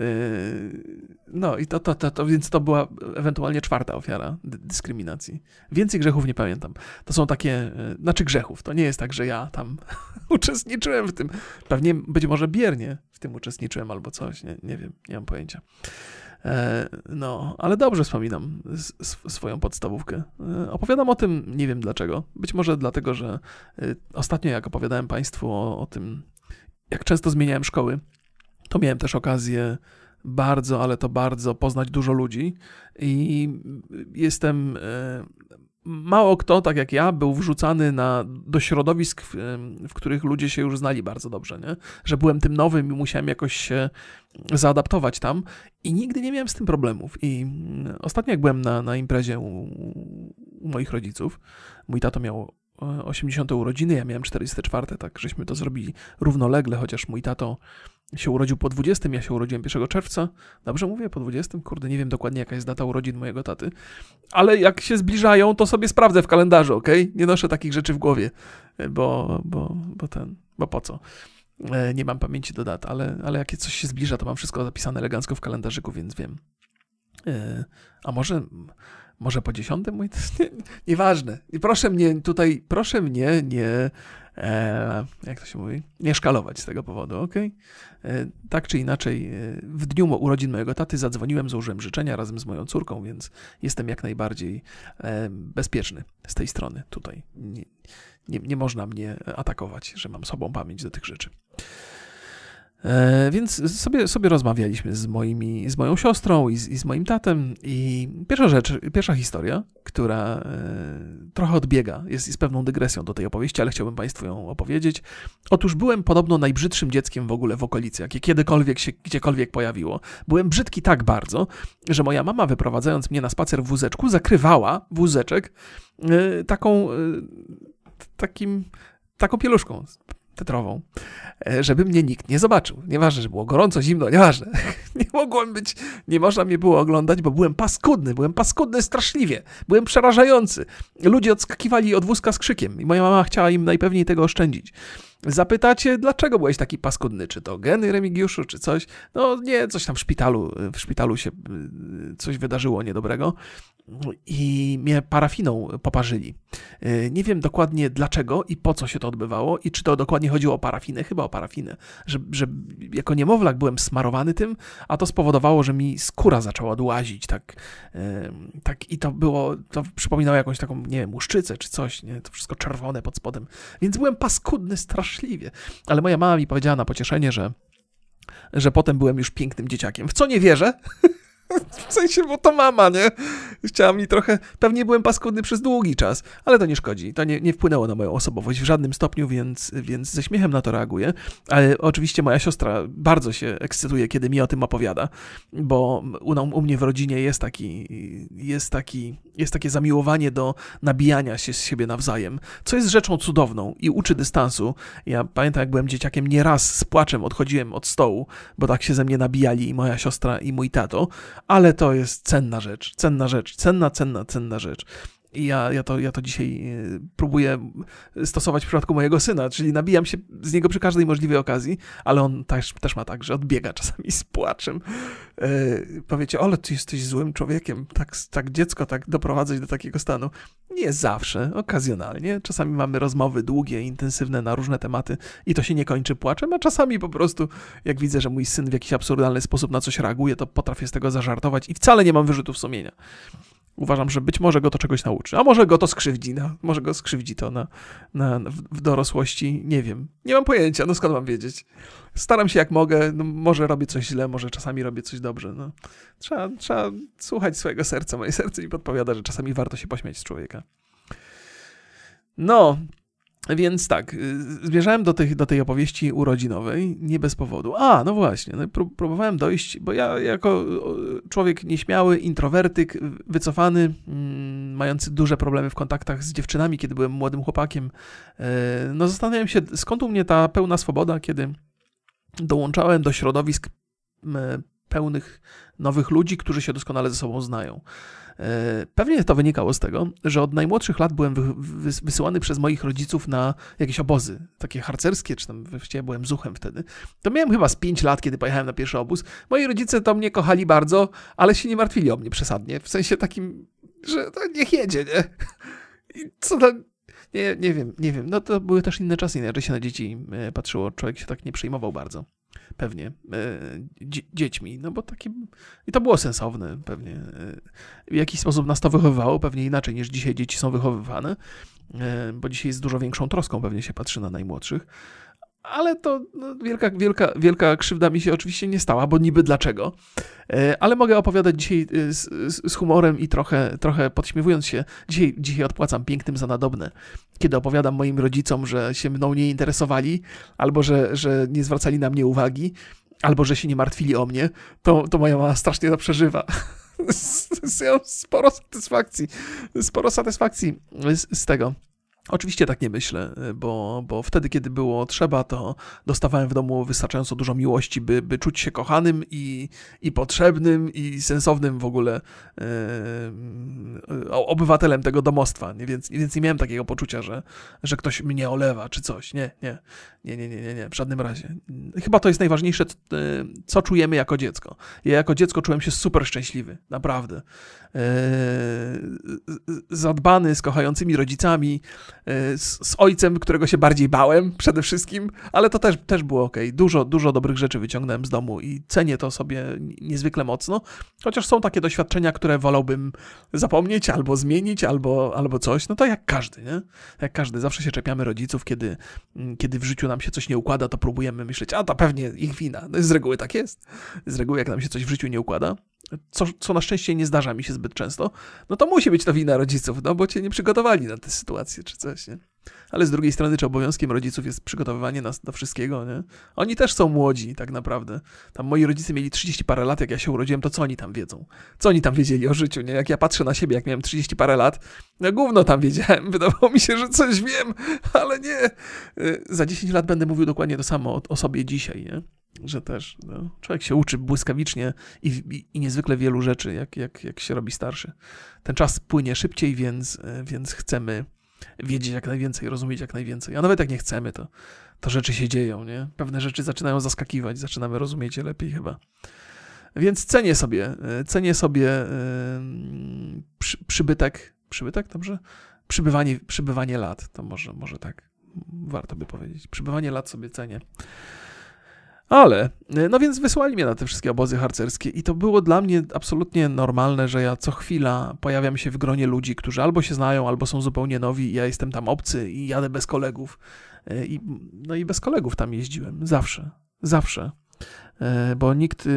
Speaker 1: Yy, no i to, to, to, to, więc to była ewentualnie czwarta ofiara dyskryminacji. Więcej grzechów nie pamiętam. To są takie, yy, znaczy grzechów. To nie jest tak, że ja tam uczestniczyłem w tym. Pewnie być może biernie w tym uczestniczyłem albo coś. Nie, nie wiem, nie mam pojęcia. E, no, ale dobrze wspominam swoją podstawówkę. Opowiadam o tym, nie wiem dlaczego. Być może dlatego, że ostatnio, jak opowiadałem Państwu o, o tym, jak często zmieniałem szkoły, to miałem też okazję bardzo, ale to bardzo poznać dużo ludzi i jestem e, mało kto, tak jak ja, był wrzucany na, do środowisk, w, w, których ludzie się już znali bardzo dobrze, nie? że byłem tym nowym i musiałem jakoś się zaadaptować tam i nigdy nie miałem z tym problemów. I mm, ostatnio jak byłem na, na imprezie u, u moich rodziców, mój tato miał 80 urodziny, ja miałem 44, tak żeśmy to zrobili równolegle, chociaż mój tato się urodził po 20, ja się urodziłem 1 czerwca. Dobrze mówię, po 20? Kurde, nie wiem dokładnie jaka jest data urodzin mojego taty. Ale jak się zbliżają, to sobie sprawdzę w kalendarzu, ok? Nie noszę takich rzeczy w głowie, bo, bo, bo ten, bo po co? E, nie mam pamięci do dat, ale, ale jak coś się zbliża, to mam wszystko zapisane elegancko w kalendarzyku, więc wiem. E, a może może po dziesiątym mój nie, nieważne. I proszę mnie tutaj, proszę mnie nie, e, jak to się mówi, nie szkalować z tego powodu, ok? E, tak czy inaczej, e, w dniu urodzin mojego taty zadzwoniłem, złożyłem życzenia razem z moją córką, więc jestem jak najbardziej e, bezpieczny z tej strony tutaj. Nie, nie, nie można mnie atakować, że mam sobą pamięć do tych rzeczy. E, więc sobie, sobie rozmawialiśmy z, moimi, z moją siostrą i z, i z moim tatem. I pierwsza rzecz, pierwsza historia, która e, trochę odbiega, jest, jest pewną dygresją do tej opowieści, ale chciałbym Państwu ją opowiedzieć. Otóż byłem podobno najbrzydszym dzieckiem w ogóle w okolicy, jakie kiedykolwiek się gdziekolwiek pojawiło. Byłem brzydki tak bardzo, że moja mama, wyprowadzając mnie na spacer w wózeczku, zakrywała wózeczek e, taką, takim, taką pieluszką tetrową, e, żeby mnie nikt nie zobaczył. Nieważne, że było gorąco, zimno, nieważne. Nie mogłem być, nie można mnie było oglądać, bo byłem paskudny, byłem paskudny straszliwie, byłem przerażający. Ludzie odskakiwali od wózka z krzykiem i moja mama chciała im najpewniej tego oszczędzić. Zapytacie, dlaczego byłeś taki paskudny? Czy to geny Remigiuszu, czy coś? No nie, coś tam w szpitalu, w szpitalu się y, coś wydarzyło niedobrego i mnie parafiną poparzyli. Y, nie wiem dokładnie dlaczego i po co się to odbywało i czy to dokładnie chodziło o parafinę, chyba o parafinę, że, że jako niemowlak byłem smarowany tym, a to spowodowało, że mi skóra zaczęła dłazić, tak, y, tak i to było, to przypominało jakąś taką, nie wiem, łuszczycę czy coś, nie, to wszystko czerwone pod spodem, więc byłem paskudny straszliwie, ale moja mama mi powiedziała na pocieszenie, że że potem byłem już pięknym dzieciakiem. W co nie wierzę, W sensie, bo to mama, nie? Chciała mi trochę... Pewnie byłem paskudny przez długi czas, ale to nie szkodzi. To nie, nie wpłynęło na moją osobowość w żadnym stopniu, więc, więc ze śmiechem na to reaguję. Ale oczywiście moja siostra bardzo się ekscytuje, kiedy mi o tym opowiada, bo u, u mnie w rodzinie jest taki, jest taki, jest takie zamiłowanie do nabijania się z siebie nawzajem, co jest rzeczą cudowną i uczy dystansu. Ja pamiętam, jak byłem dzieciakiem, nieraz z płaczem odchodziłem od stołu, bo tak się ze mnie nabijali i moja siostra i mój tato, ale to jest cenna rzecz, cenna rzecz, cenna, cenna, cenna rzecz. I ja, ja, to, ja to dzisiaj e, próbuję stosować w przypadku mojego syna, czyli nabijam się z niego przy każdej możliwej okazji, ale on też, też ma tak, że odbiega czasami z płaczem. Yy, powiecie, ale ty jesteś złym człowiekiem, tak, tak dziecko tak doprowadzać do takiego stanu. Nie zawsze, okazjonalnie. Czasami mamy rozmowy długie, intensywne na różne tematy i to się nie kończy płaczem, a czasami po prostu, jak widzę, że mój syn w jakiś absurdalny sposób na coś reaguje, to potrafię z tego zażartować i wcale nie mam wyrzutów sumienia. Uważam, że być może go to czegoś nauczy, a może go to skrzywdzi, no, może go skrzywdzi to na, na, w dorosłości, nie wiem. Nie mam pojęcia, no skąd mam wiedzieć. Staram się jak mogę, no, może robię coś źle, może czasami robię coś dobrze. No. Trzeba, trzeba słuchać swojego serca. Moje serce mi podpowiada, że czasami warto się pośmiać z człowieka. No, więc tak, y, zmierzałem do, tych, do tej opowieści urodzinowej nie bez powodu. A, no właśnie, no, próbowałem dojść, bo ja jako człowiek nieśmiały, introwertyk, wycofany, mm, mający duże problemy w kontaktach z dziewczynami, kiedy byłem młodym chłopakiem, e, no zastanawiałem się, skąd u mnie ta pełna swoboda, kiedy dołączałem do środowisk pełnych nowych ludzi, którzy się doskonale ze sobą znają. E, pewnie to wynikało z tego, że od najmłodszych lat byłem wysyłany przez moich rodziców na jakieś obozy, takie harcerskie, czy tam właściwie byłem zuchem wtedy. To miałem chyba z 5 lat, kiedy pojechałem na pierwszy obóz. Moi rodzice to mnie kochali bardzo, ale się nie martwili o mnie przesadnie, w sensie takim, że to niech jedzie, nie? I co tam... Nie, nie wiem, nie wiem. No to były też inne czasy, inaczej się na dzieci e, patrzyło. Człowiek się tak nie przejmował bardzo pewnie. E, dziećmi, no bo takie, i to było sensowne pewnie. E, w jakiś sposób nas to wychowywało, pewnie inaczej niż dzisiaj dzieci są wychowywane, e, bo dzisiaj z dużo większą troską pewnie się patrzy na najmłodszych, ale to no, wielka, wielka, wielka krzywda mi się oczywiście nie stała, bo niby dlaczego. E, ale mogę opowiadać dzisiaj e, z, z, humorem i trochę, trochę podśmiewując się. Dzisiaj, dzisiaj odpłacam pięknym za nadobne. Kiedy opowiadam moim rodzicom, że się mną nie interesowali, albo że, że nie zwracali na mnie uwagi, albo że się nie martwili o mnie, to, to moja mama strasznie to przeżywa. sporo satysfakcji, sporo satysfakcji z, z tego. Oczywiście tak nie myślę, bo, bo wtedy, kiedy było trzeba, to dostawałem w domu wystarczająco dużo miłości, by, by czuć się kochanym i, i potrzebnym i sensownym w ogóle e, obywatelem tego domostwa. Więc, więc nie miałem takiego poczucia, że, że ktoś mnie olewa czy coś. Nie, nie, nie, nie, nie, nie, nie, w żadnym razie. Chyba to jest najważniejsze, co czujemy jako dziecko. Ja jako dziecko czułem się super szczęśliwy, naprawdę. E, zadbany, z kochającymi rodzicami, z, z, ojcem, którego się bardziej bałem przede wszystkim, ale to też, też było ok. Dużo, dużo dobrych rzeczy wyciągnąłem z domu i cenię to sobie niezwykle mocno, chociaż są takie doświadczenia, które wolałbym zapomnieć albo zmienić, albo, albo coś. No to jak każdy, nie? Jak każdy. Zawsze się czepiamy rodziców, kiedy, mm, kiedy w życiu nam się coś nie układa, to próbujemy myśleć, a to pewnie ich wina. No z reguły tak jest. Z reguły jak nam się coś w życiu nie układa, co, co na szczęście nie zdarza mi się zbyt często, no to musi być to wina rodziców, no bo cię nie przygotowali na tę sytuację czy coś, nie? Ale z drugiej strony, czy obowiązkiem rodziców jest przygotowywanie nas do wszystkiego, nie? Oni też są młodzi, tak naprawdę. Tam moi rodzice mieli 30 parę lat, jak ja się urodziłem, to co oni tam wiedzą? Co oni tam wiedzieli o życiu, nie? Jak ja patrzę na siebie, jak miałem 30 parę lat, no gówno tam wiedziałem. Wydawało mi się, że coś wiem, ale nie. Y, za 10 lat będę mówił dokładnie to samo o, o sobie dzisiaj, nie? że też no, człowiek się uczy błyskawicznie i, i, i, niezwykle wielu rzeczy, jak, jak, jak się robi starszy. Ten czas płynie szybciej, więc, e, więc chcemy wiedzieć jak najwięcej, rozumieć jak najwięcej. A nawet jak nie chcemy, to, to rzeczy się dzieją, nie? Pewne rzeczy zaczynają zaskakiwać, zaczynamy rozumieć je lepiej chyba. Więc cenię sobie, e, cenię sobie yy, przy, przybytek, przybytek, dobrze? Przybywanie, przybywanie lat, to może, może tak warto by powiedzieć. Przybywanie lat sobie cenię. Ale, no więc wysłali mnie na te wszystkie obozy harcerskie i to było dla mnie absolutnie normalne, że ja co chwila pojawiam się w gronie ludzi, którzy albo się znają, albo są zupełnie nowi ja jestem tam obcy i jadę bez kolegów. E, I, no i bez kolegów tam jeździłem, zawsze, zawsze. E, bo nikt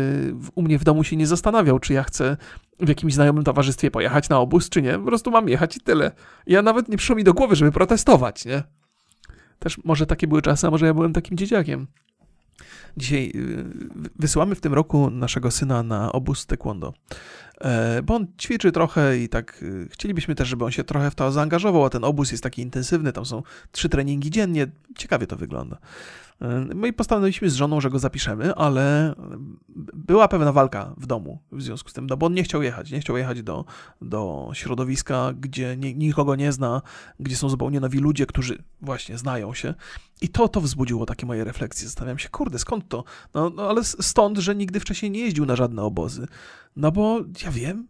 Speaker 1: u mnie w domu się nie zastanawiał, czy ja chcę w jakimś znajomym towarzystwie pojechać na obóz, czy nie. Po prostu mam jechać i tyle. Ja nawet nie przyszło mi do głowy, żeby protestować, nie? Też może takie były czasy, a może ja byłem takim dzieciakiem. Dzisiaj y, wysyłamy w tym roku naszego syna na obóz taekwondo, e, bo on ćwiczy trochę i tak y, chcielibyśmy też, żeby on się trochę w to zaangażował, a ten obóz jest taki intensywny, tam są trzy treningi dziennie, ciekawie to wygląda. No i postanowiliśmy z żoną, że go zapiszemy, ale była pewna walka w domu w związku z tym, no bo on nie chciał jechać, nie chciał jechać do, do środowiska, gdzie nikogo nie zna, gdzie są zupełnie nowi ludzie, którzy właśnie znają się. I to, to wzbudziło takie moje refleksje. Zastanawiam się, kurde, skąd to? No, no ale stąd, że nigdy wcześniej nie jeździł na żadne obozy. No bo ja wiem,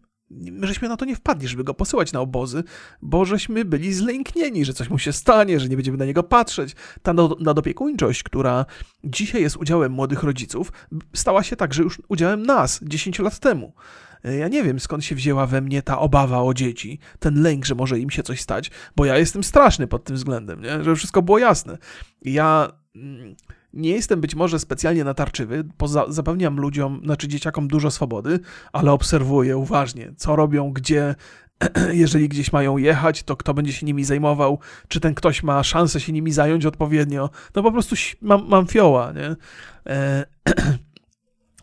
Speaker 1: żeśmy na to nie wpadli, żeby go posyłać na obozy, bo żeśmy byli zlęknieni, że coś mu się stanie, że nie będziemy na niego patrzeć. Ta nadopiekuńczość, która dzisiaj jest udziałem młodych rodziców, stała się także już udziałem nas 10 lat temu. Ja nie wiem, skąd się wzięła we mnie ta obawa o dzieci, ten lęk, że może im się coś stać, bo ja jestem straszny pod tym względem, nie? że wszystko było jasne. Ja mm, nie jestem być może specjalnie natarczywy, poza, zapewniam ludziom, znaczy dzieciakom dużo swobody, ale obserwuję uważnie, co robią, gdzie, jeżeli gdzieś mają jechać, to kto będzie się nimi zajmował, czy ten ktoś ma szansę się nimi zająć odpowiednio. No po prostu mam, mam fioła, nie? E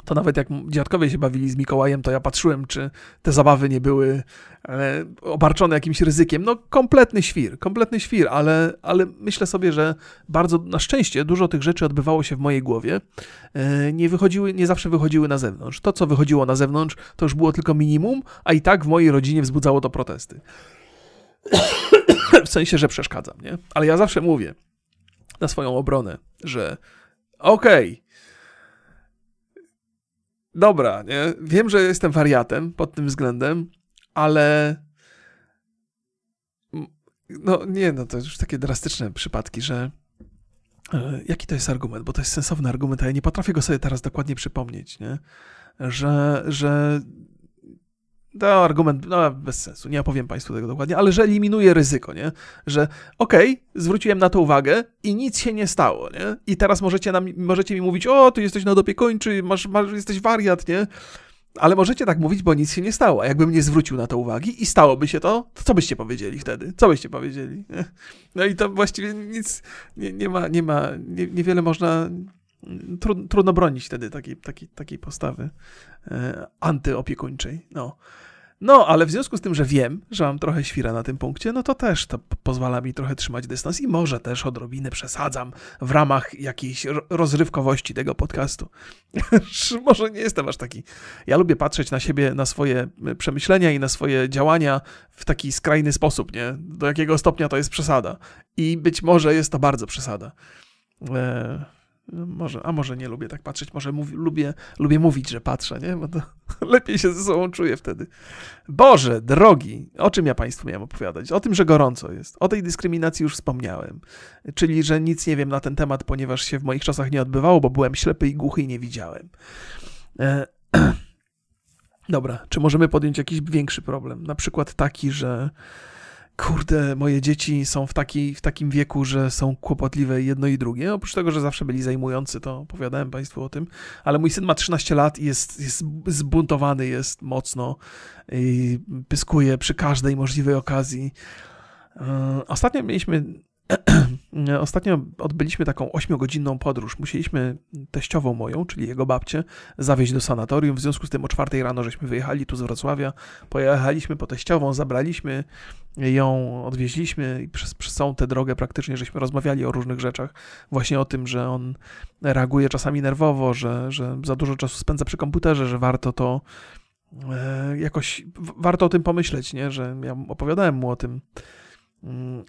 Speaker 1: to nawet jak dziadkowie się bawili z Mikołajem, to ja patrzyłem, czy te zabawy nie były e, obarczone jakimś ryzykiem. No, kompletny świr, kompletny świr, ale, ale myślę sobie, że bardzo, na szczęście, dużo tych rzeczy odbywało się w mojej głowie. E, nie wychodziły, nie zawsze wychodziły na zewnątrz. To, co wychodziło na zewnątrz, to już było tylko minimum, a i tak w mojej rodzinie wzbudzało to protesty. w sensie, że przeszkadzam, nie? Ale ja zawsze mówię na swoją obronę, że okej, okay, dobra, nie? Wiem, że jestem wariatem pod tym względem, ale no nie, no to już takie drastyczne przypadki, że e, jaki to jest argument, bo to jest sensowny argument, a ja nie potrafię go sobie teraz dokładnie przypomnieć, nie? Że, że to argument, no bez sensu, nie opowiem Państwu tego dokładnie, ale że eliminuje ryzyko, nie? Że okej, okay, zwróciłem na to uwagę i nic się nie stało, nie? I teraz możecie, nam, możecie mi mówić, o, ty jesteś nadopiekończy, masz, masz, jesteś wariat, nie? Ale możecie tak mówić, bo nic się nie stało. A jakbym nie zwrócił na to uwagi i stałoby się to, to co byście powiedzieli wtedy? Co byście powiedzieli? Nie? No i to właściwie nic, nie, nie ma, nie ma, nie, niewiele można trudno bronić wtedy takiej, takiej, takiej postawy e, antyopiekuńczej. No. No, ale w związku z tym, że wiem, że mam trochę świra na tym punkcie, no to też to pozwala mi trochę trzymać dystans i może też odrobinę przesadzam w ramach jakiejś rozrywkowości tego podcastu. może nie jestem aż taki. Ja lubię patrzeć na siebie, na swoje przemyślenia i na swoje działania w taki skrajny sposób, nie? Do jakiego stopnia to jest przesada. I być może jest to bardzo przesada. Eee może, a może nie lubię tak patrzeć, może lubię, lubię mówić, że patrzę, nie? Bo to lepiej się ze sobą czuję wtedy. Boże, drogi, o czym ja Państwu miałem opowiadać? O tym, że gorąco jest. O tej dyskryminacji już wspomniałem. Czyli, że nic nie wiem na ten temat, ponieważ się w moich czasach nie odbywało, bo byłem ślepy i głuchy i nie widziałem. E Dobra, czy możemy podjąć jakiś większy problem? Na przykład taki, że kurde, moje dzieci są w, taki, w takim wieku, że są kłopotliwe jedno i drugie. Oprócz tego, że zawsze byli zajmujący, to opowiadałem Państwu o tym, ale mój syn ma 13 lat i jest, jest zbuntowany, jest mocno i pyskuje przy każdej możliwej okazji. E, ostatnio mieliśmy Ostatnio odbyliśmy taką ośmiogodzinną podróż. Musieliśmy teściową moją, czyli jego babcię, zawieźć do sanatorium. W związku z tym o czwartej rano żeśmy wyjechali tu z Wrocławia. Pojechaliśmy po teściową, zabraliśmy ją, odwieźliśmy i przez, przez całą tę drogę praktycznie żeśmy rozmawiali o różnych rzeczach. Właśnie o tym, że on reaguje czasami nerwowo, że, że za dużo czasu spędza przy komputerze, że warto to e, jakoś, warto o tym pomyśleć, nie? że ja opowiadałem mu o tym Mm,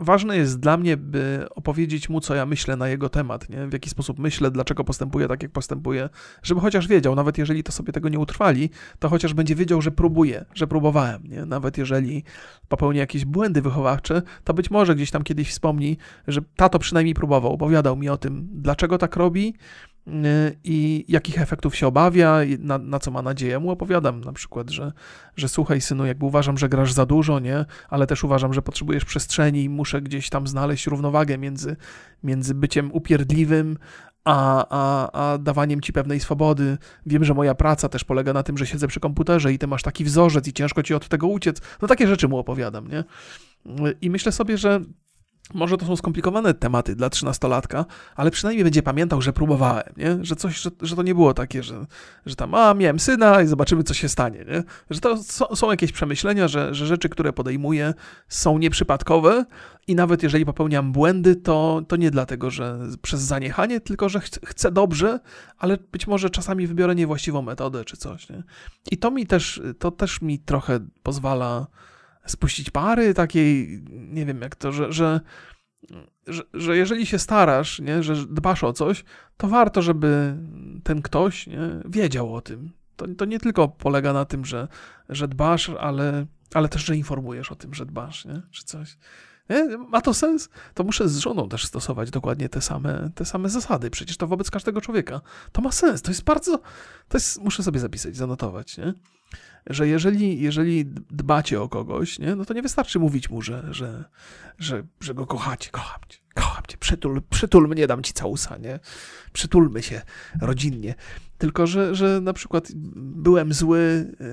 Speaker 1: ważne jest dla mnie, by opowiedzieć mu, co ja myślę na jego temat, nie? w jaki sposób myślę, dlaczego postępuję tak, jak postępuję, żeby chociaż wiedział, nawet jeżeli to sobie tego nie utrwali, to chociaż będzie wiedział, że próbuję, że próbowałem. Nie? Nawet jeżeli popełni jakieś błędy wychowawcze, to być może gdzieś tam kiedyś wspomni, że tato przynajmniej próbował, opowiadał mi o tym, dlaczego tak robi, i jakich efektów się obawia, na, na, co ma nadzieję. Mu opowiadam na przykład, że, że słuchaj synu, jakby uważam, że grasz za dużo, nie? Ale też uważam, że potrzebujesz przestrzeni i muszę gdzieś tam znaleźć równowagę między, między byciem upierdliwym, a, a, a dawaniem ci pewnej swobody. Wiem, że moja praca też polega na tym, że siedzę przy komputerze i ty masz taki wzorzec i ciężko ci od tego uciec. No takie rzeczy mu opowiadam, nie? I myślę sobie, że może to są skomplikowane tematy dla trzynastolatka, ale przynajmniej będzie pamiętał, że próbowałem, nie? Że, coś, że, że to nie było takie, że, że tam, a miałem syna i zobaczymy, co się stanie. Nie? Że to są, są jakieś przemyślenia, że, że rzeczy, które podejmuję, są nieprzypadkowe i nawet jeżeli popełniam błędy, to, to nie dlatego, że przez zaniechanie, tylko że chcę, chcę dobrze, ale być może czasami wybiorę niewłaściwą metodę czy coś. Nie? I to mi też, to też mi trochę pozwala spuścić pary takiej, nie wiem jak to, że, że, że, że jeżeli się starasz, nie, że dbasz o coś, to warto, żeby ten ktoś nie, wiedział o tym. To, to nie tylko polega na tym, że, że dbasz, ale, ale też, że informujesz o tym, że dbasz, nie, czy coś. Nie? Ma to sens? To muszę z żoną też stosować dokładnie te same, te same zasady. Przecież to wobec każdego człowieka. To ma sens. To jest bardzo. To jest, muszę sobie zapisać, zanotować, nie? że jeżeli, jeżeli dbacie o kogoś, nie, no to nie wystarczy mówić mu, że, że, że, że go kochacie. Kocham cię, kocham cię, przytul, przytul mnie, dam ci całusa, nie? Przytulmy się rodzinnie. Tylko, że, że na przykład byłem zły, yy,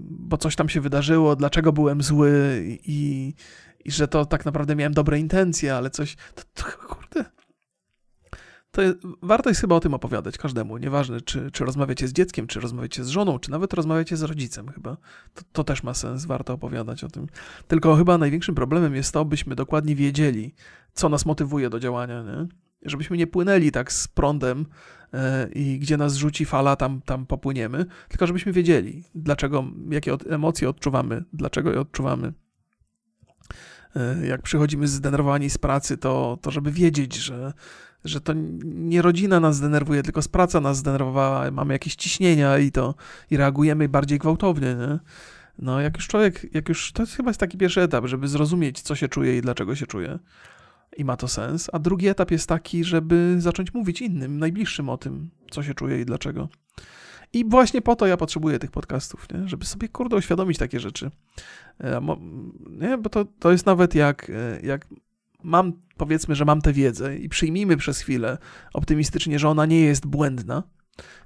Speaker 1: bo coś tam się wydarzyło, dlaczego byłem zły i, i że to tak naprawdę miałem dobre intencje, ale coś. To, to, kurde. To jest, warto jest chyba o tym opowiadać każdemu. Nieważne, czy, czy rozmawiacie z dzieckiem, czy rozmawiacie z żoną, czy nawet rozmawiacie z rodzicem, chyba. To, to też ma sens, warto opowiadać o tym. Tylko chyba największym problemem jest to, byśmy dokładnie wiedzieli, co nas motywuje do działania, nie? Żebyśmy nie płynęli tak z prądem yy, i gdzie nas rzuci fala, tam, tam popłyniemy, tylko żebyśmy wiedzieli, dlaczego, jakie od, emocje odczuwamy, dlaczego je odczuwamy. E, jak przychodzimy zdenerwowani z pracy, to, to żeby wiedzieć, że, że to nie rodzina nas zdenerwuje, tylko z praca nas zdenerwowała, mamy jakieś ciśnienia i to i reagujemy bardziej gwałtownie, nie? No, jak już człowiek, jak już, to jest chyba jest taki pierwszy etap, żeby zrozumieć, co się czuje i dlaczego się czuje. I ma to sens. A drugi etap jest taki, żeby zacząć mówić innym, najbliższym o tym, co się czuje i dlaczego. I właśnie po to ja potrzebuję tych podcastów, nie? żeby sobie kurde uświadomić takie rzeczy. E, nie? Bo to, to jest nawet jak, e, jak mam, powiedzmy, że mam tę wiedzę i przyjmijmy przez chwilę optymistycznie, że ona nie jest błędna,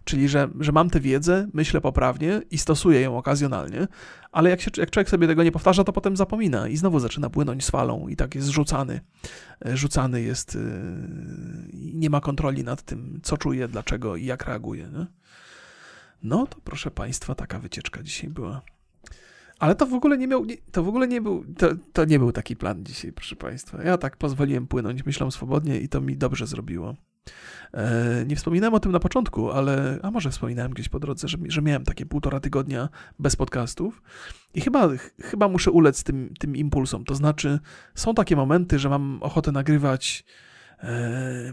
Speaker 1: czyli że, że mam tę wiedzę, myślę poprawnie i stosuję ją okazjonalnie, ale jak, się, jak człowiek sobie tego nie powtarza, to potem zapomina i znowu zaczyna płynąć z falą i tak jest rzucany. E, rzucany jest i nie ma kontroli nad tym, co czuje, dlaczego i jak reaguje. Nie? No to proszę Państwa, taka wycieczka dzisiaj była. Ale to w ogóle nie miał, to w ogóle nie był, to, to nie był taki plan dzisiaj, proszę Państwa. Ja tak pozwoliłem płynąć myślą swobodnie i to mi dobrze zrobiło. E, nie wspominałem o tym na początku, ale, a może wspominałem gdzieś po drodze, że, że miałem takie półtora tygodnia bez podcastów i chyba, chyba muszę ulec tym, tym impulsom. To znaczy, są takie momenty, że mam ochotę nagrywać e,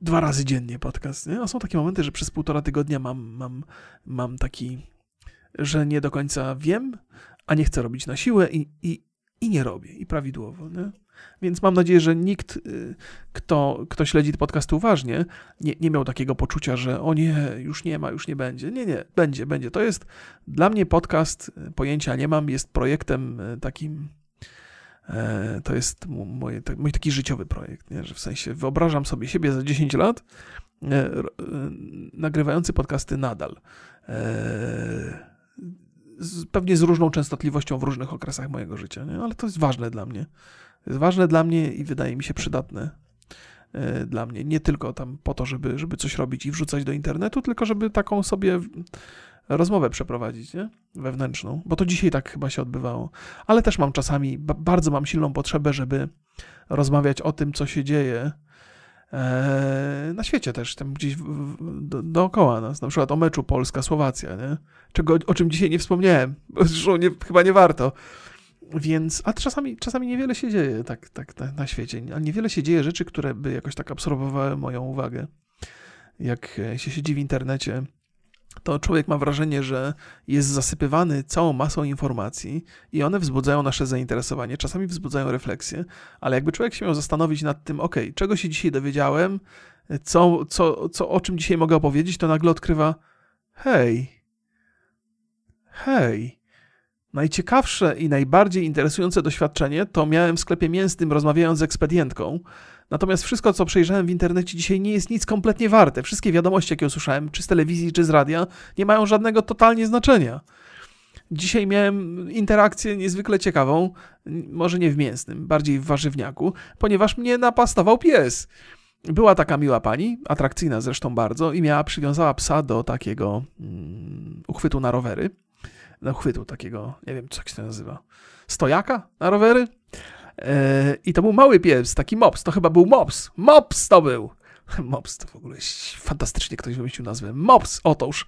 Speaker 1: dwa razy dziennie podcast, nie? A są takie momenty, że przez półtora tygodnia mam, mam, mam taki, że nie do końca wiem, a nie chcę robić na siłę i, i, i nie robię, i prawidłowo, nie? Więc mam nadzieję, że nikt, y, kto, kto śledzi podcast uważnie, nie, nie miał takiego poczucia, że o nie, już nie ma, już nie będzie. Nie, nie, będzie, będzie. To jest dla mnie podcast, y, pojęcia nie mam, jest projektem y, takim E, to jest mój, mój taki życiowy projekt, nie? że w sensie wyobrażam sobie siebie za 10 lat e, e, nagrywający podcasty nadal. Pewnie z różną częstotliwością w różnych okresach mojego życia, nie? ale to jest ważne dla mnie. Jest ważne dla mnie i wydaje mi się przydatne dla mnie. Nie tylko tam po to, żeby, żeby coś robić i wrzucać do internetu, tylko żeby taką sobie rozmowę przeprowadzić, nie? Wewnętrzną, bo to dzisiaj tak chyba się odbywało. Ale też mam czasami, bardzo mam silną potrzebę, żeby rozmawiać o tym, co się dzieje e, na świecie też, tam gdzieś do, dookoła nas, na przykład o meczu Polska-Słowacja? Czego, o czym dzisiaj nie wspomniałem, zresztą nie, chyba nie warto. Więc, a czasami, czasami niewiele się dzieje tak, tak na, na świecie, a niewiele się dzieje rzeczy, które by jakoś tak absorbowały moją uwagę. Jak się siedzi w internecie, to człowiek ma wrażenie, że jest zasypywany całą masą informacji i one wzbudzają nasze zainteresowanie, czasami wzbudzają refleksję, ale jakby człowiek się miał zastanowić nad tym, ok, czego się dzisiaj dowiedziałem, co, co, co, o czym dzisiaj mogę opowiedzieć, to nagle odkrywa, hej, hej, najciekawsze i najbardziej interesujące doświadczenie to miałem w sklepie mięsnym rozmawiając z ekspedientką, Natomiast wszystko, co przejrzałem w internecie dzisiaj, nie jest nic kompletnie warte. Wszystkie wiadomości, jakie usłyszałem, czy z telewizji, czy z radia, nie mają żadnego totalnie znaczenia. Dzisiaj miałem interakcję niezwykle ciekawą, może nie w mięsnym, bardziej w warzywniaku, ponieważ mnie napastował pies. Była taka miła pani, atrakcyjna zresztą bardzo, i miała przywiązała psa do takiego um, uchwytu na rowery. No, uchwytu takiego, nie wiem, co się to nazywa. Stojaka na rowery? E, I to był mały pies, taki mops. To chyba był mops. Mops to był. Mops to w ogóle fantastycznie ktoś wymyślił nazwę. Mops, otóż.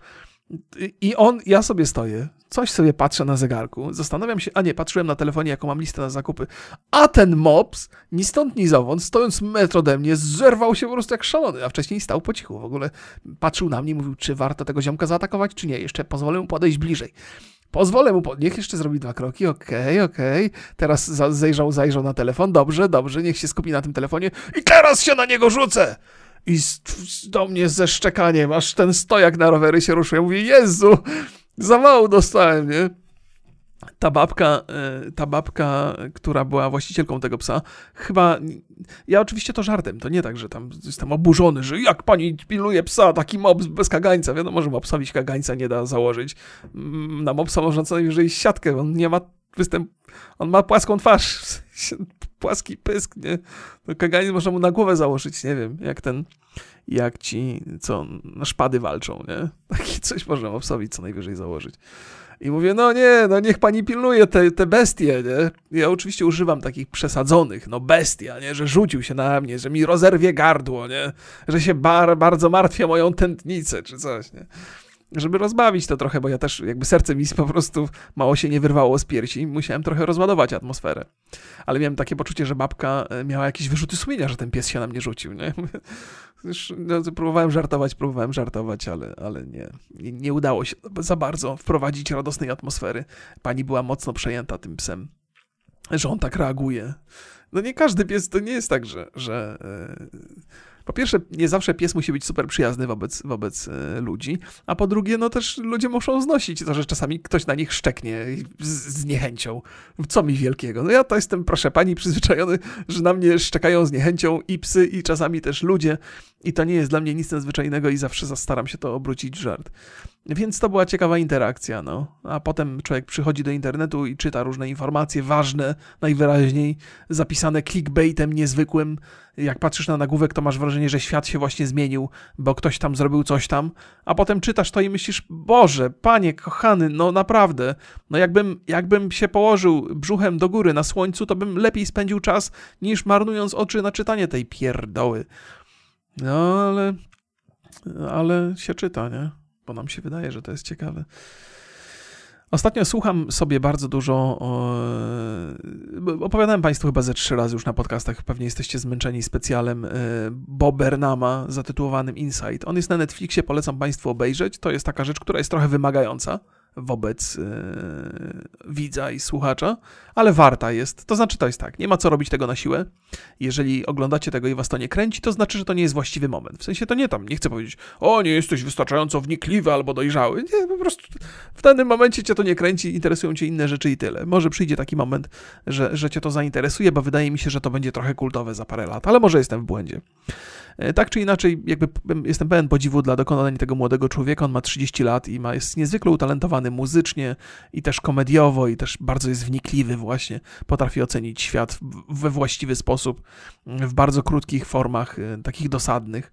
Speaker 1: I on, ja sobie stoję, coś sobie patrzę na zegarku, zastanawiam się, a nie, patrzyłem na telefonie, jaką mam listę na zakupy, a ten mops, ni stąd, ni zowąd, stojąc metr ode mnie, zerwał się po prostu jak szalony, a wcześniej stał po cichu, w ogóle patrzył na mnie mówił, czy warto tego ziomka zaatakować, czy nie, jeszcze pozwolę mu podejść bliżej. Pozwolę mu, niech jeszcze zrobi dwa kroki, okej, okay, okej. Okay. Teraz zajrzał, zajrzał na telefon, dobrze, dobrze, niech się skupi na tym telefonie i teraz się na niego rzucę! I do mnie ze szczekaniem, aż ten stojak na rowery się ruszył. Ja mówię, Jezu, zawału dostałem, nie? Ta babka, e, ta babka, która była właścicielką tego psa, chyba. Ja oczywiście to żartem, to nie tak, że tam jestem oburzony, że jak pani pilnuje psa, taki mops bez kagańca. Wiadomo, że mopsowi kagańca nie da założyć. Mm, na mopsa można co najwyżej siatkę, on nie ma występ. On ma płaską twarz, płaski pysk, nie? To kaganiec można mu na głowę założyć, nie wiem, jak ten, jak ci, co na szpady walczą, nie? Taki coś można mopsowi co najwyżej założyć. I mówię, no nie, no niech pani pilnuje te, te bestie, nie? Ja oczywiście używam takich przesadzonych, no bestia, nie? Że rzucił się na mnie, że mi rozerwie gardło, nie? Że się bar, bardzo martwię moją tętnicę, czy coś, nie? żeby rozbawić to trochę, bo ja też jakby serce mi po prostu mało się nie wyrwało z piersi, musiałem trochę rozładować atmosferę. Ale miałem takie poczucie, że babka e, miała jakieś wyrzuty sumienia, że ten pies się na mnie rzucił, nie? Już, no, próbowałem żartować, próbowałem żartować, ale, ale nie, nie, nie udało się za bardzo wprowadzić radosnej atmosfery. Pani była mocno przejęta tym psem, że on tak reaguje. No nie każdy pies to nie jest tak, że, że yy po pierwsze, nie zawsze pies musi być super przyjazny wobec, wobec e, ludzi, a po drugie, no też ludzie muszą znosić to, że czasami ktoś na nich szczeknie z, z niechęcią. Co mi wielkiego? No ja to jestem, proszę pani, przyzwyczajony, że na mnie szczekają z niechęcią i psy, i czasami też ludzie. I to nie jest dla mnie nic nadzwyczajnego i zawsze staram się to obrócić żart. Więc to była ciekawa interakcja, no. A potem człowiek przychodzi do internetu i czyta różne informacje ważne, najwyraźniej zapisane clickbaitem niezwykłym. Jak patrzysz na nagłówek, to masz wrażenie, że świat się właśnie zmienił, bo ktoś tam zrobił coś tam, a potem czytasz to i myślisz, Boże, panie kochany, no naprawdę, no jakbym, jakbym się położył brzuchem do góry na słońcu, to bym lepiej spędził czas, niż marnując oczy na czytanie tej pierdoły. No, ale, ale się czyta, nie? Bo nam się wydaje, że to jest ciekawe. Ostatnio słucham sobie bardzo dużo. Opowiadałem Państwu chyba ze trzy razy już na podcastach. Pewnie jesteście zmęczeni specjalem e, Bobernama zatytułowanym Insight. On jest na Netflixie, polecam Państwu obejrzeć. To jest taka rzecz, która jest trochę wymagająca wobec yy, widza i słuchacza, ale warta jest. To znaczy, to jest tak, nie ma co robić tego na siłę. Jeżeli oglądacie tego i was to nie kręci, to znaczy, że to nie jest właściwy moment. W sensie to nie tam, nie chcę powiedzieć, o, nie jesteś wystarczająco wnikliwy albo dojrzały. Nie, po prostu w danym momencie cię to nie kręci, interesują cię inne rzeczy i tyle. Może przyjdzie taki moment, że, że cię to zainteresuje, bo wydaje mi się, że to będzie trochę kultowe za parę lat, ale może jestem w błędzie. E, tak czy inaczej, jakby jestem pełen podziwu dla dokonań tego młodego człowieka. On ma 30 lat i ma, jest niezwykle utalentowany muzycznie i też komediowo i też bardzo jest wnikliwy właśnie. Potrafi ocenić świat we właściwy sposób, w bardzo krótkich formach, e, takich dosadnych.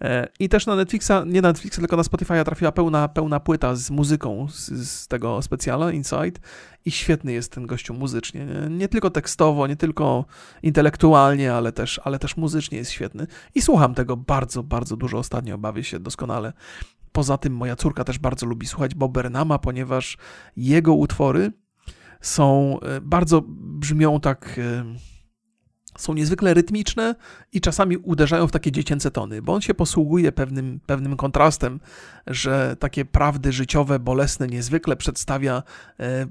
Speaker 1: E, I też na Netflixa, nie na Netflixa, tylko na Spotify'a trafiła pełna, pełna płyta z muzyką z, z tego specjala, Inside. I świetny jest ten gościu muzycznie. Nie? nie, tylko tekstowo, nie tylko intelektualnie, ale też, ale też muzycznie jest świetny. I słucham tego bardzo, bardzo dużo ostatnio, bawię się doskonale. Poza tym moja córka też bardzo lubi słuchać Bobernama, ponieważ jego utwory są e, bardzo brzmią tak e, są niezwykle rytmiczne i czasami uderzają w takie dziecięce tony, bo on się posługuje pewnym, pewnym kontrastem, że takie prawdy życiowe, bolesne niezwykle przedstawia e,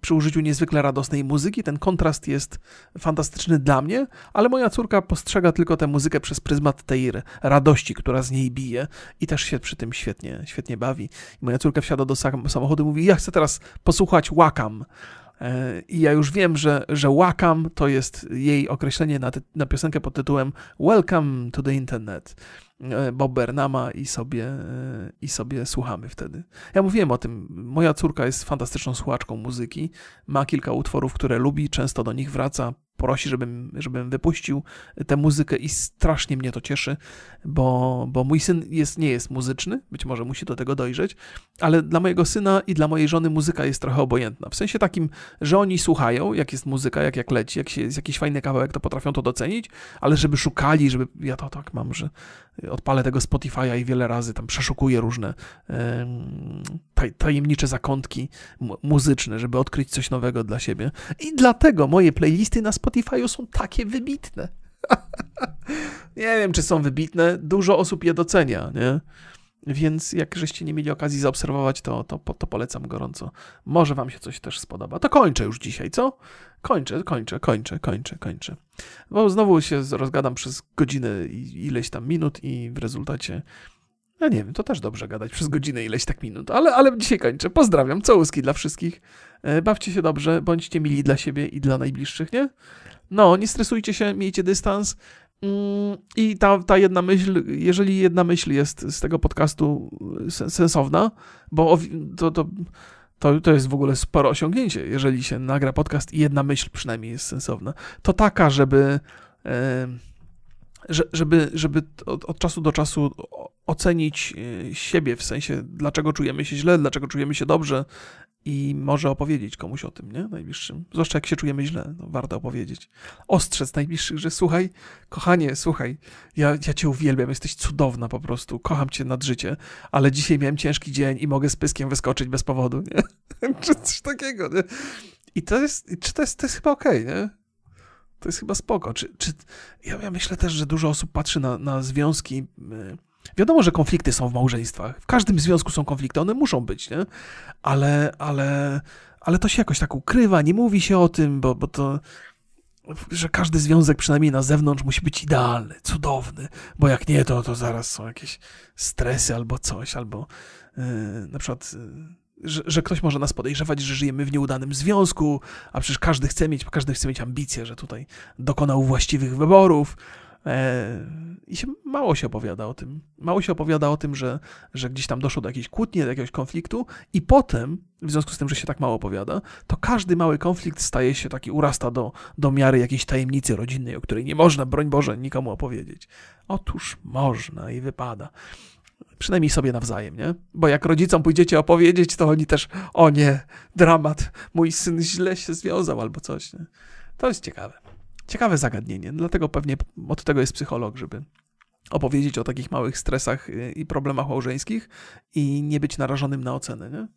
Speaker 1: przy użyciu niezwykle radosnej muzyki. Ten kontrast jest fantastyczny dla mnie, ale moja córka postrzega tylko tę muzykę przez pryzmat tej radości, która z niej bije i też się przy tym świetnie, świetnie bawi. I moja córka wsiada do samochodu i mówi, ja chcę teraz posłuchać Łakam E, I ja już wiem, że, że to jest jej określenie na, ty, na piosenkę pod tytułem Welcome to the Internet. E, Bob Bernama i sobie, e, i sobie słuchamy wtedy. Ja mówiłem o tym, moja córka jest fantastyczną słuchaczką muzyki, ma kilka utworów, które lubi, często do nich wraca, prosi, żebym, żebym wypuścił tę muzykę i strasznie mnie to cieszy, bo, bo mój syn jest, nie jest muzyczny, być może musi do tego dojrzeć, ale dla mojego syna i dla mojej żony muzyka jest trochę obojętna. W sensie takim, że oni słuchają, jak jest muzyka, jak, jak leci, jak się, jest jakiś fajny kawałek, to potrafią to docenić, ale żeby szukali, żeby, ja to tak mam, że odpalę tego Spotify'a i wiele razy tam przeszukuję różne taj, tajemnicze zakątki muzyczne, żeby odkryć coś nowego dla siebie. I dlatego moje playlisty na Spotify'u są takie wybitne. nie wiem, czy są wybitne. Dużo osób je docenia, nie? Więc jak żeście nie mieli okazji zaobserwować, to, to, to polecam gorąco. Może wam się coś też spodoba. To kończę już dzisiaj, co? Kończę, kończę, kończę, kończę, kończę. Bo znowu się rozgadam przez godzinę i ileś tam minut i w rezultacie ja nie wiem, to też dobrze gadać przez godzinę ileś tak minut, ale, ale dzisiaj kończę. Pozdrawiam, całuski dla wszystkich. E, bawcie się dobrze, bądźcie mili dla siebie i dla najbliższych, nie? No, nie stresujcie się, miejcie dystans. Mm, I ta, ta jedna myśl, jeżeli jedna myśl jest z tego podcastu sensowna, bo to, to, to, to jest w ogóle sporo osiągnięcie, jeżeli się nagra podcast i jedna myśl przynajmniej jest sensowna, to taka, żeby, żeby, żeby od, od czasu do czasu ocenić e, siebie, w sensie dlaczego czujemy się źle, dlaczego czujemy się dobrze i może opowiedzieć komuś o tym, nie? Najbliższym. Zwłaszcza jak się czujemy źle, no, warto opowiedzieć. Ostrzec najbliższych, że słuchaj, kochanie, słuchaj, ja, ja cię uwielbiam, jesteś cudowna po prostu, kocham cię nad życie, ale dzisiaj miałem ciężki dzień i mogę z pyskiem wyskoczyć bez powodu, nie? czy coś takiego, nie? I to jest, czy to jest, to jest chyba okej, okay, nie? To jest chyba spoko. Czy, czy, ja, ja myślę też, że dużo osób patrzy na, na związki... Yy, Wiadomo, że konflikty są w małżeństwach. W każdym związku są konflikty, one muszą być, nie? Ale, ale, ale to się jakoś tak ukrywa, nie mówi się o tym, bo, bo to że każdy związek, przynajmniej na zewnątrz, musi być idealny, cudowny, bo jak nie, to, to zaraz są jakieś stresy albo coś, albo yy, na przykład, yy, że, że, ktoś może nas podejrzewać, że żyjemy w nieudanym związku, a przecież każdy chce mieć, każdy chce mieć ambicje, że tutaj dokonał właściwych wyborów, I się, mało się opowiada o tym. Mało się opowiada o tym, że, że gdzieś tam doszło do jakiejś kłótni, do jakiegoś konfliktu, i potem, w związku z tym, że się tak mało opowiada, to każdy mały konflikt staje się taki, urasta do, do miary jakiejś tajemnicy rodzinnej, o której nie można, broń Boże, nikomu opowiedzieć. Otóż można i wypada. Przynajmniej sobie nawzajem, nie? Bo jak rodzicom pójdziecie opowiedzieć, to oni też, o nie, dramat, mój syn źle się związał albo coś, nie? To jest ciekawe. Ciekawe zagadnienie, dlatego pewnie od tego jest psycholog, żeby opowiedzieć o takich małych stresach y, i problemach małżeńskich i nie być narażonym na ocenę, nie?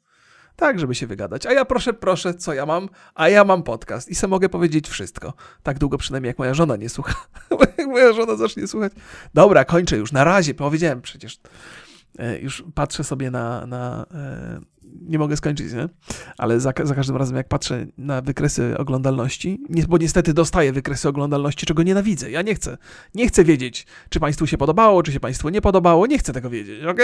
Speaker 1: Tak, żeby się wygadać. A ja proszę, proszę, co ja mam? A ja mam podcast i sobie mogę powiedzieć wszystko. Tak długo przynajmniej jak moja żona nie słucha. jak moja żona zacznie słuchać. Dobra, kończę już. Na razie, powiedziałem przecież. E, już patrzę sobie na, na e, nie mogę skończyć, nie? Ale za, za, każdym razem, jak patrzę na wykresy oglądalności, bo niestety dostaję wykresy oglądalności, czego nienawidzę. Ja nie chcę. Nie chcę wiedzieć, czy Państwu się podobało, czy się Państwu nie podobało. Nie chcę tego wiedzieć, ok?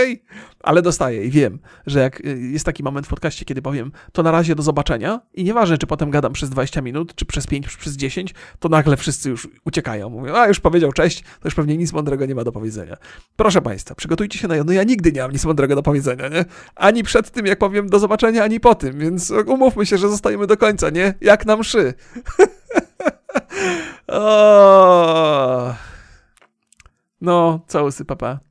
Speaker 1: Ale dostaję i wiem, że jak y, jest taki moment w podcaście, kiedy powiem, to na razie do zobaczenia i nieważne, czy potem gadam przez 20 minut, czy przez 5, czy przez 10, to nagle wszyscy już uciekają. Mówią, a już powiedział cześć, to już pewnie nic mądrego nie ma do powiedzenia. Proszę Państwa, przygotujcie się na jedno. Ja nigdy nie mam nic mądrego do powiedzenia, nie? Ani przed tym, jak powiem do zobaczenia ani po tym, więc umówmy się, że zostajemy do końca, nie? Jak na mszy. o... No, całusy, papa.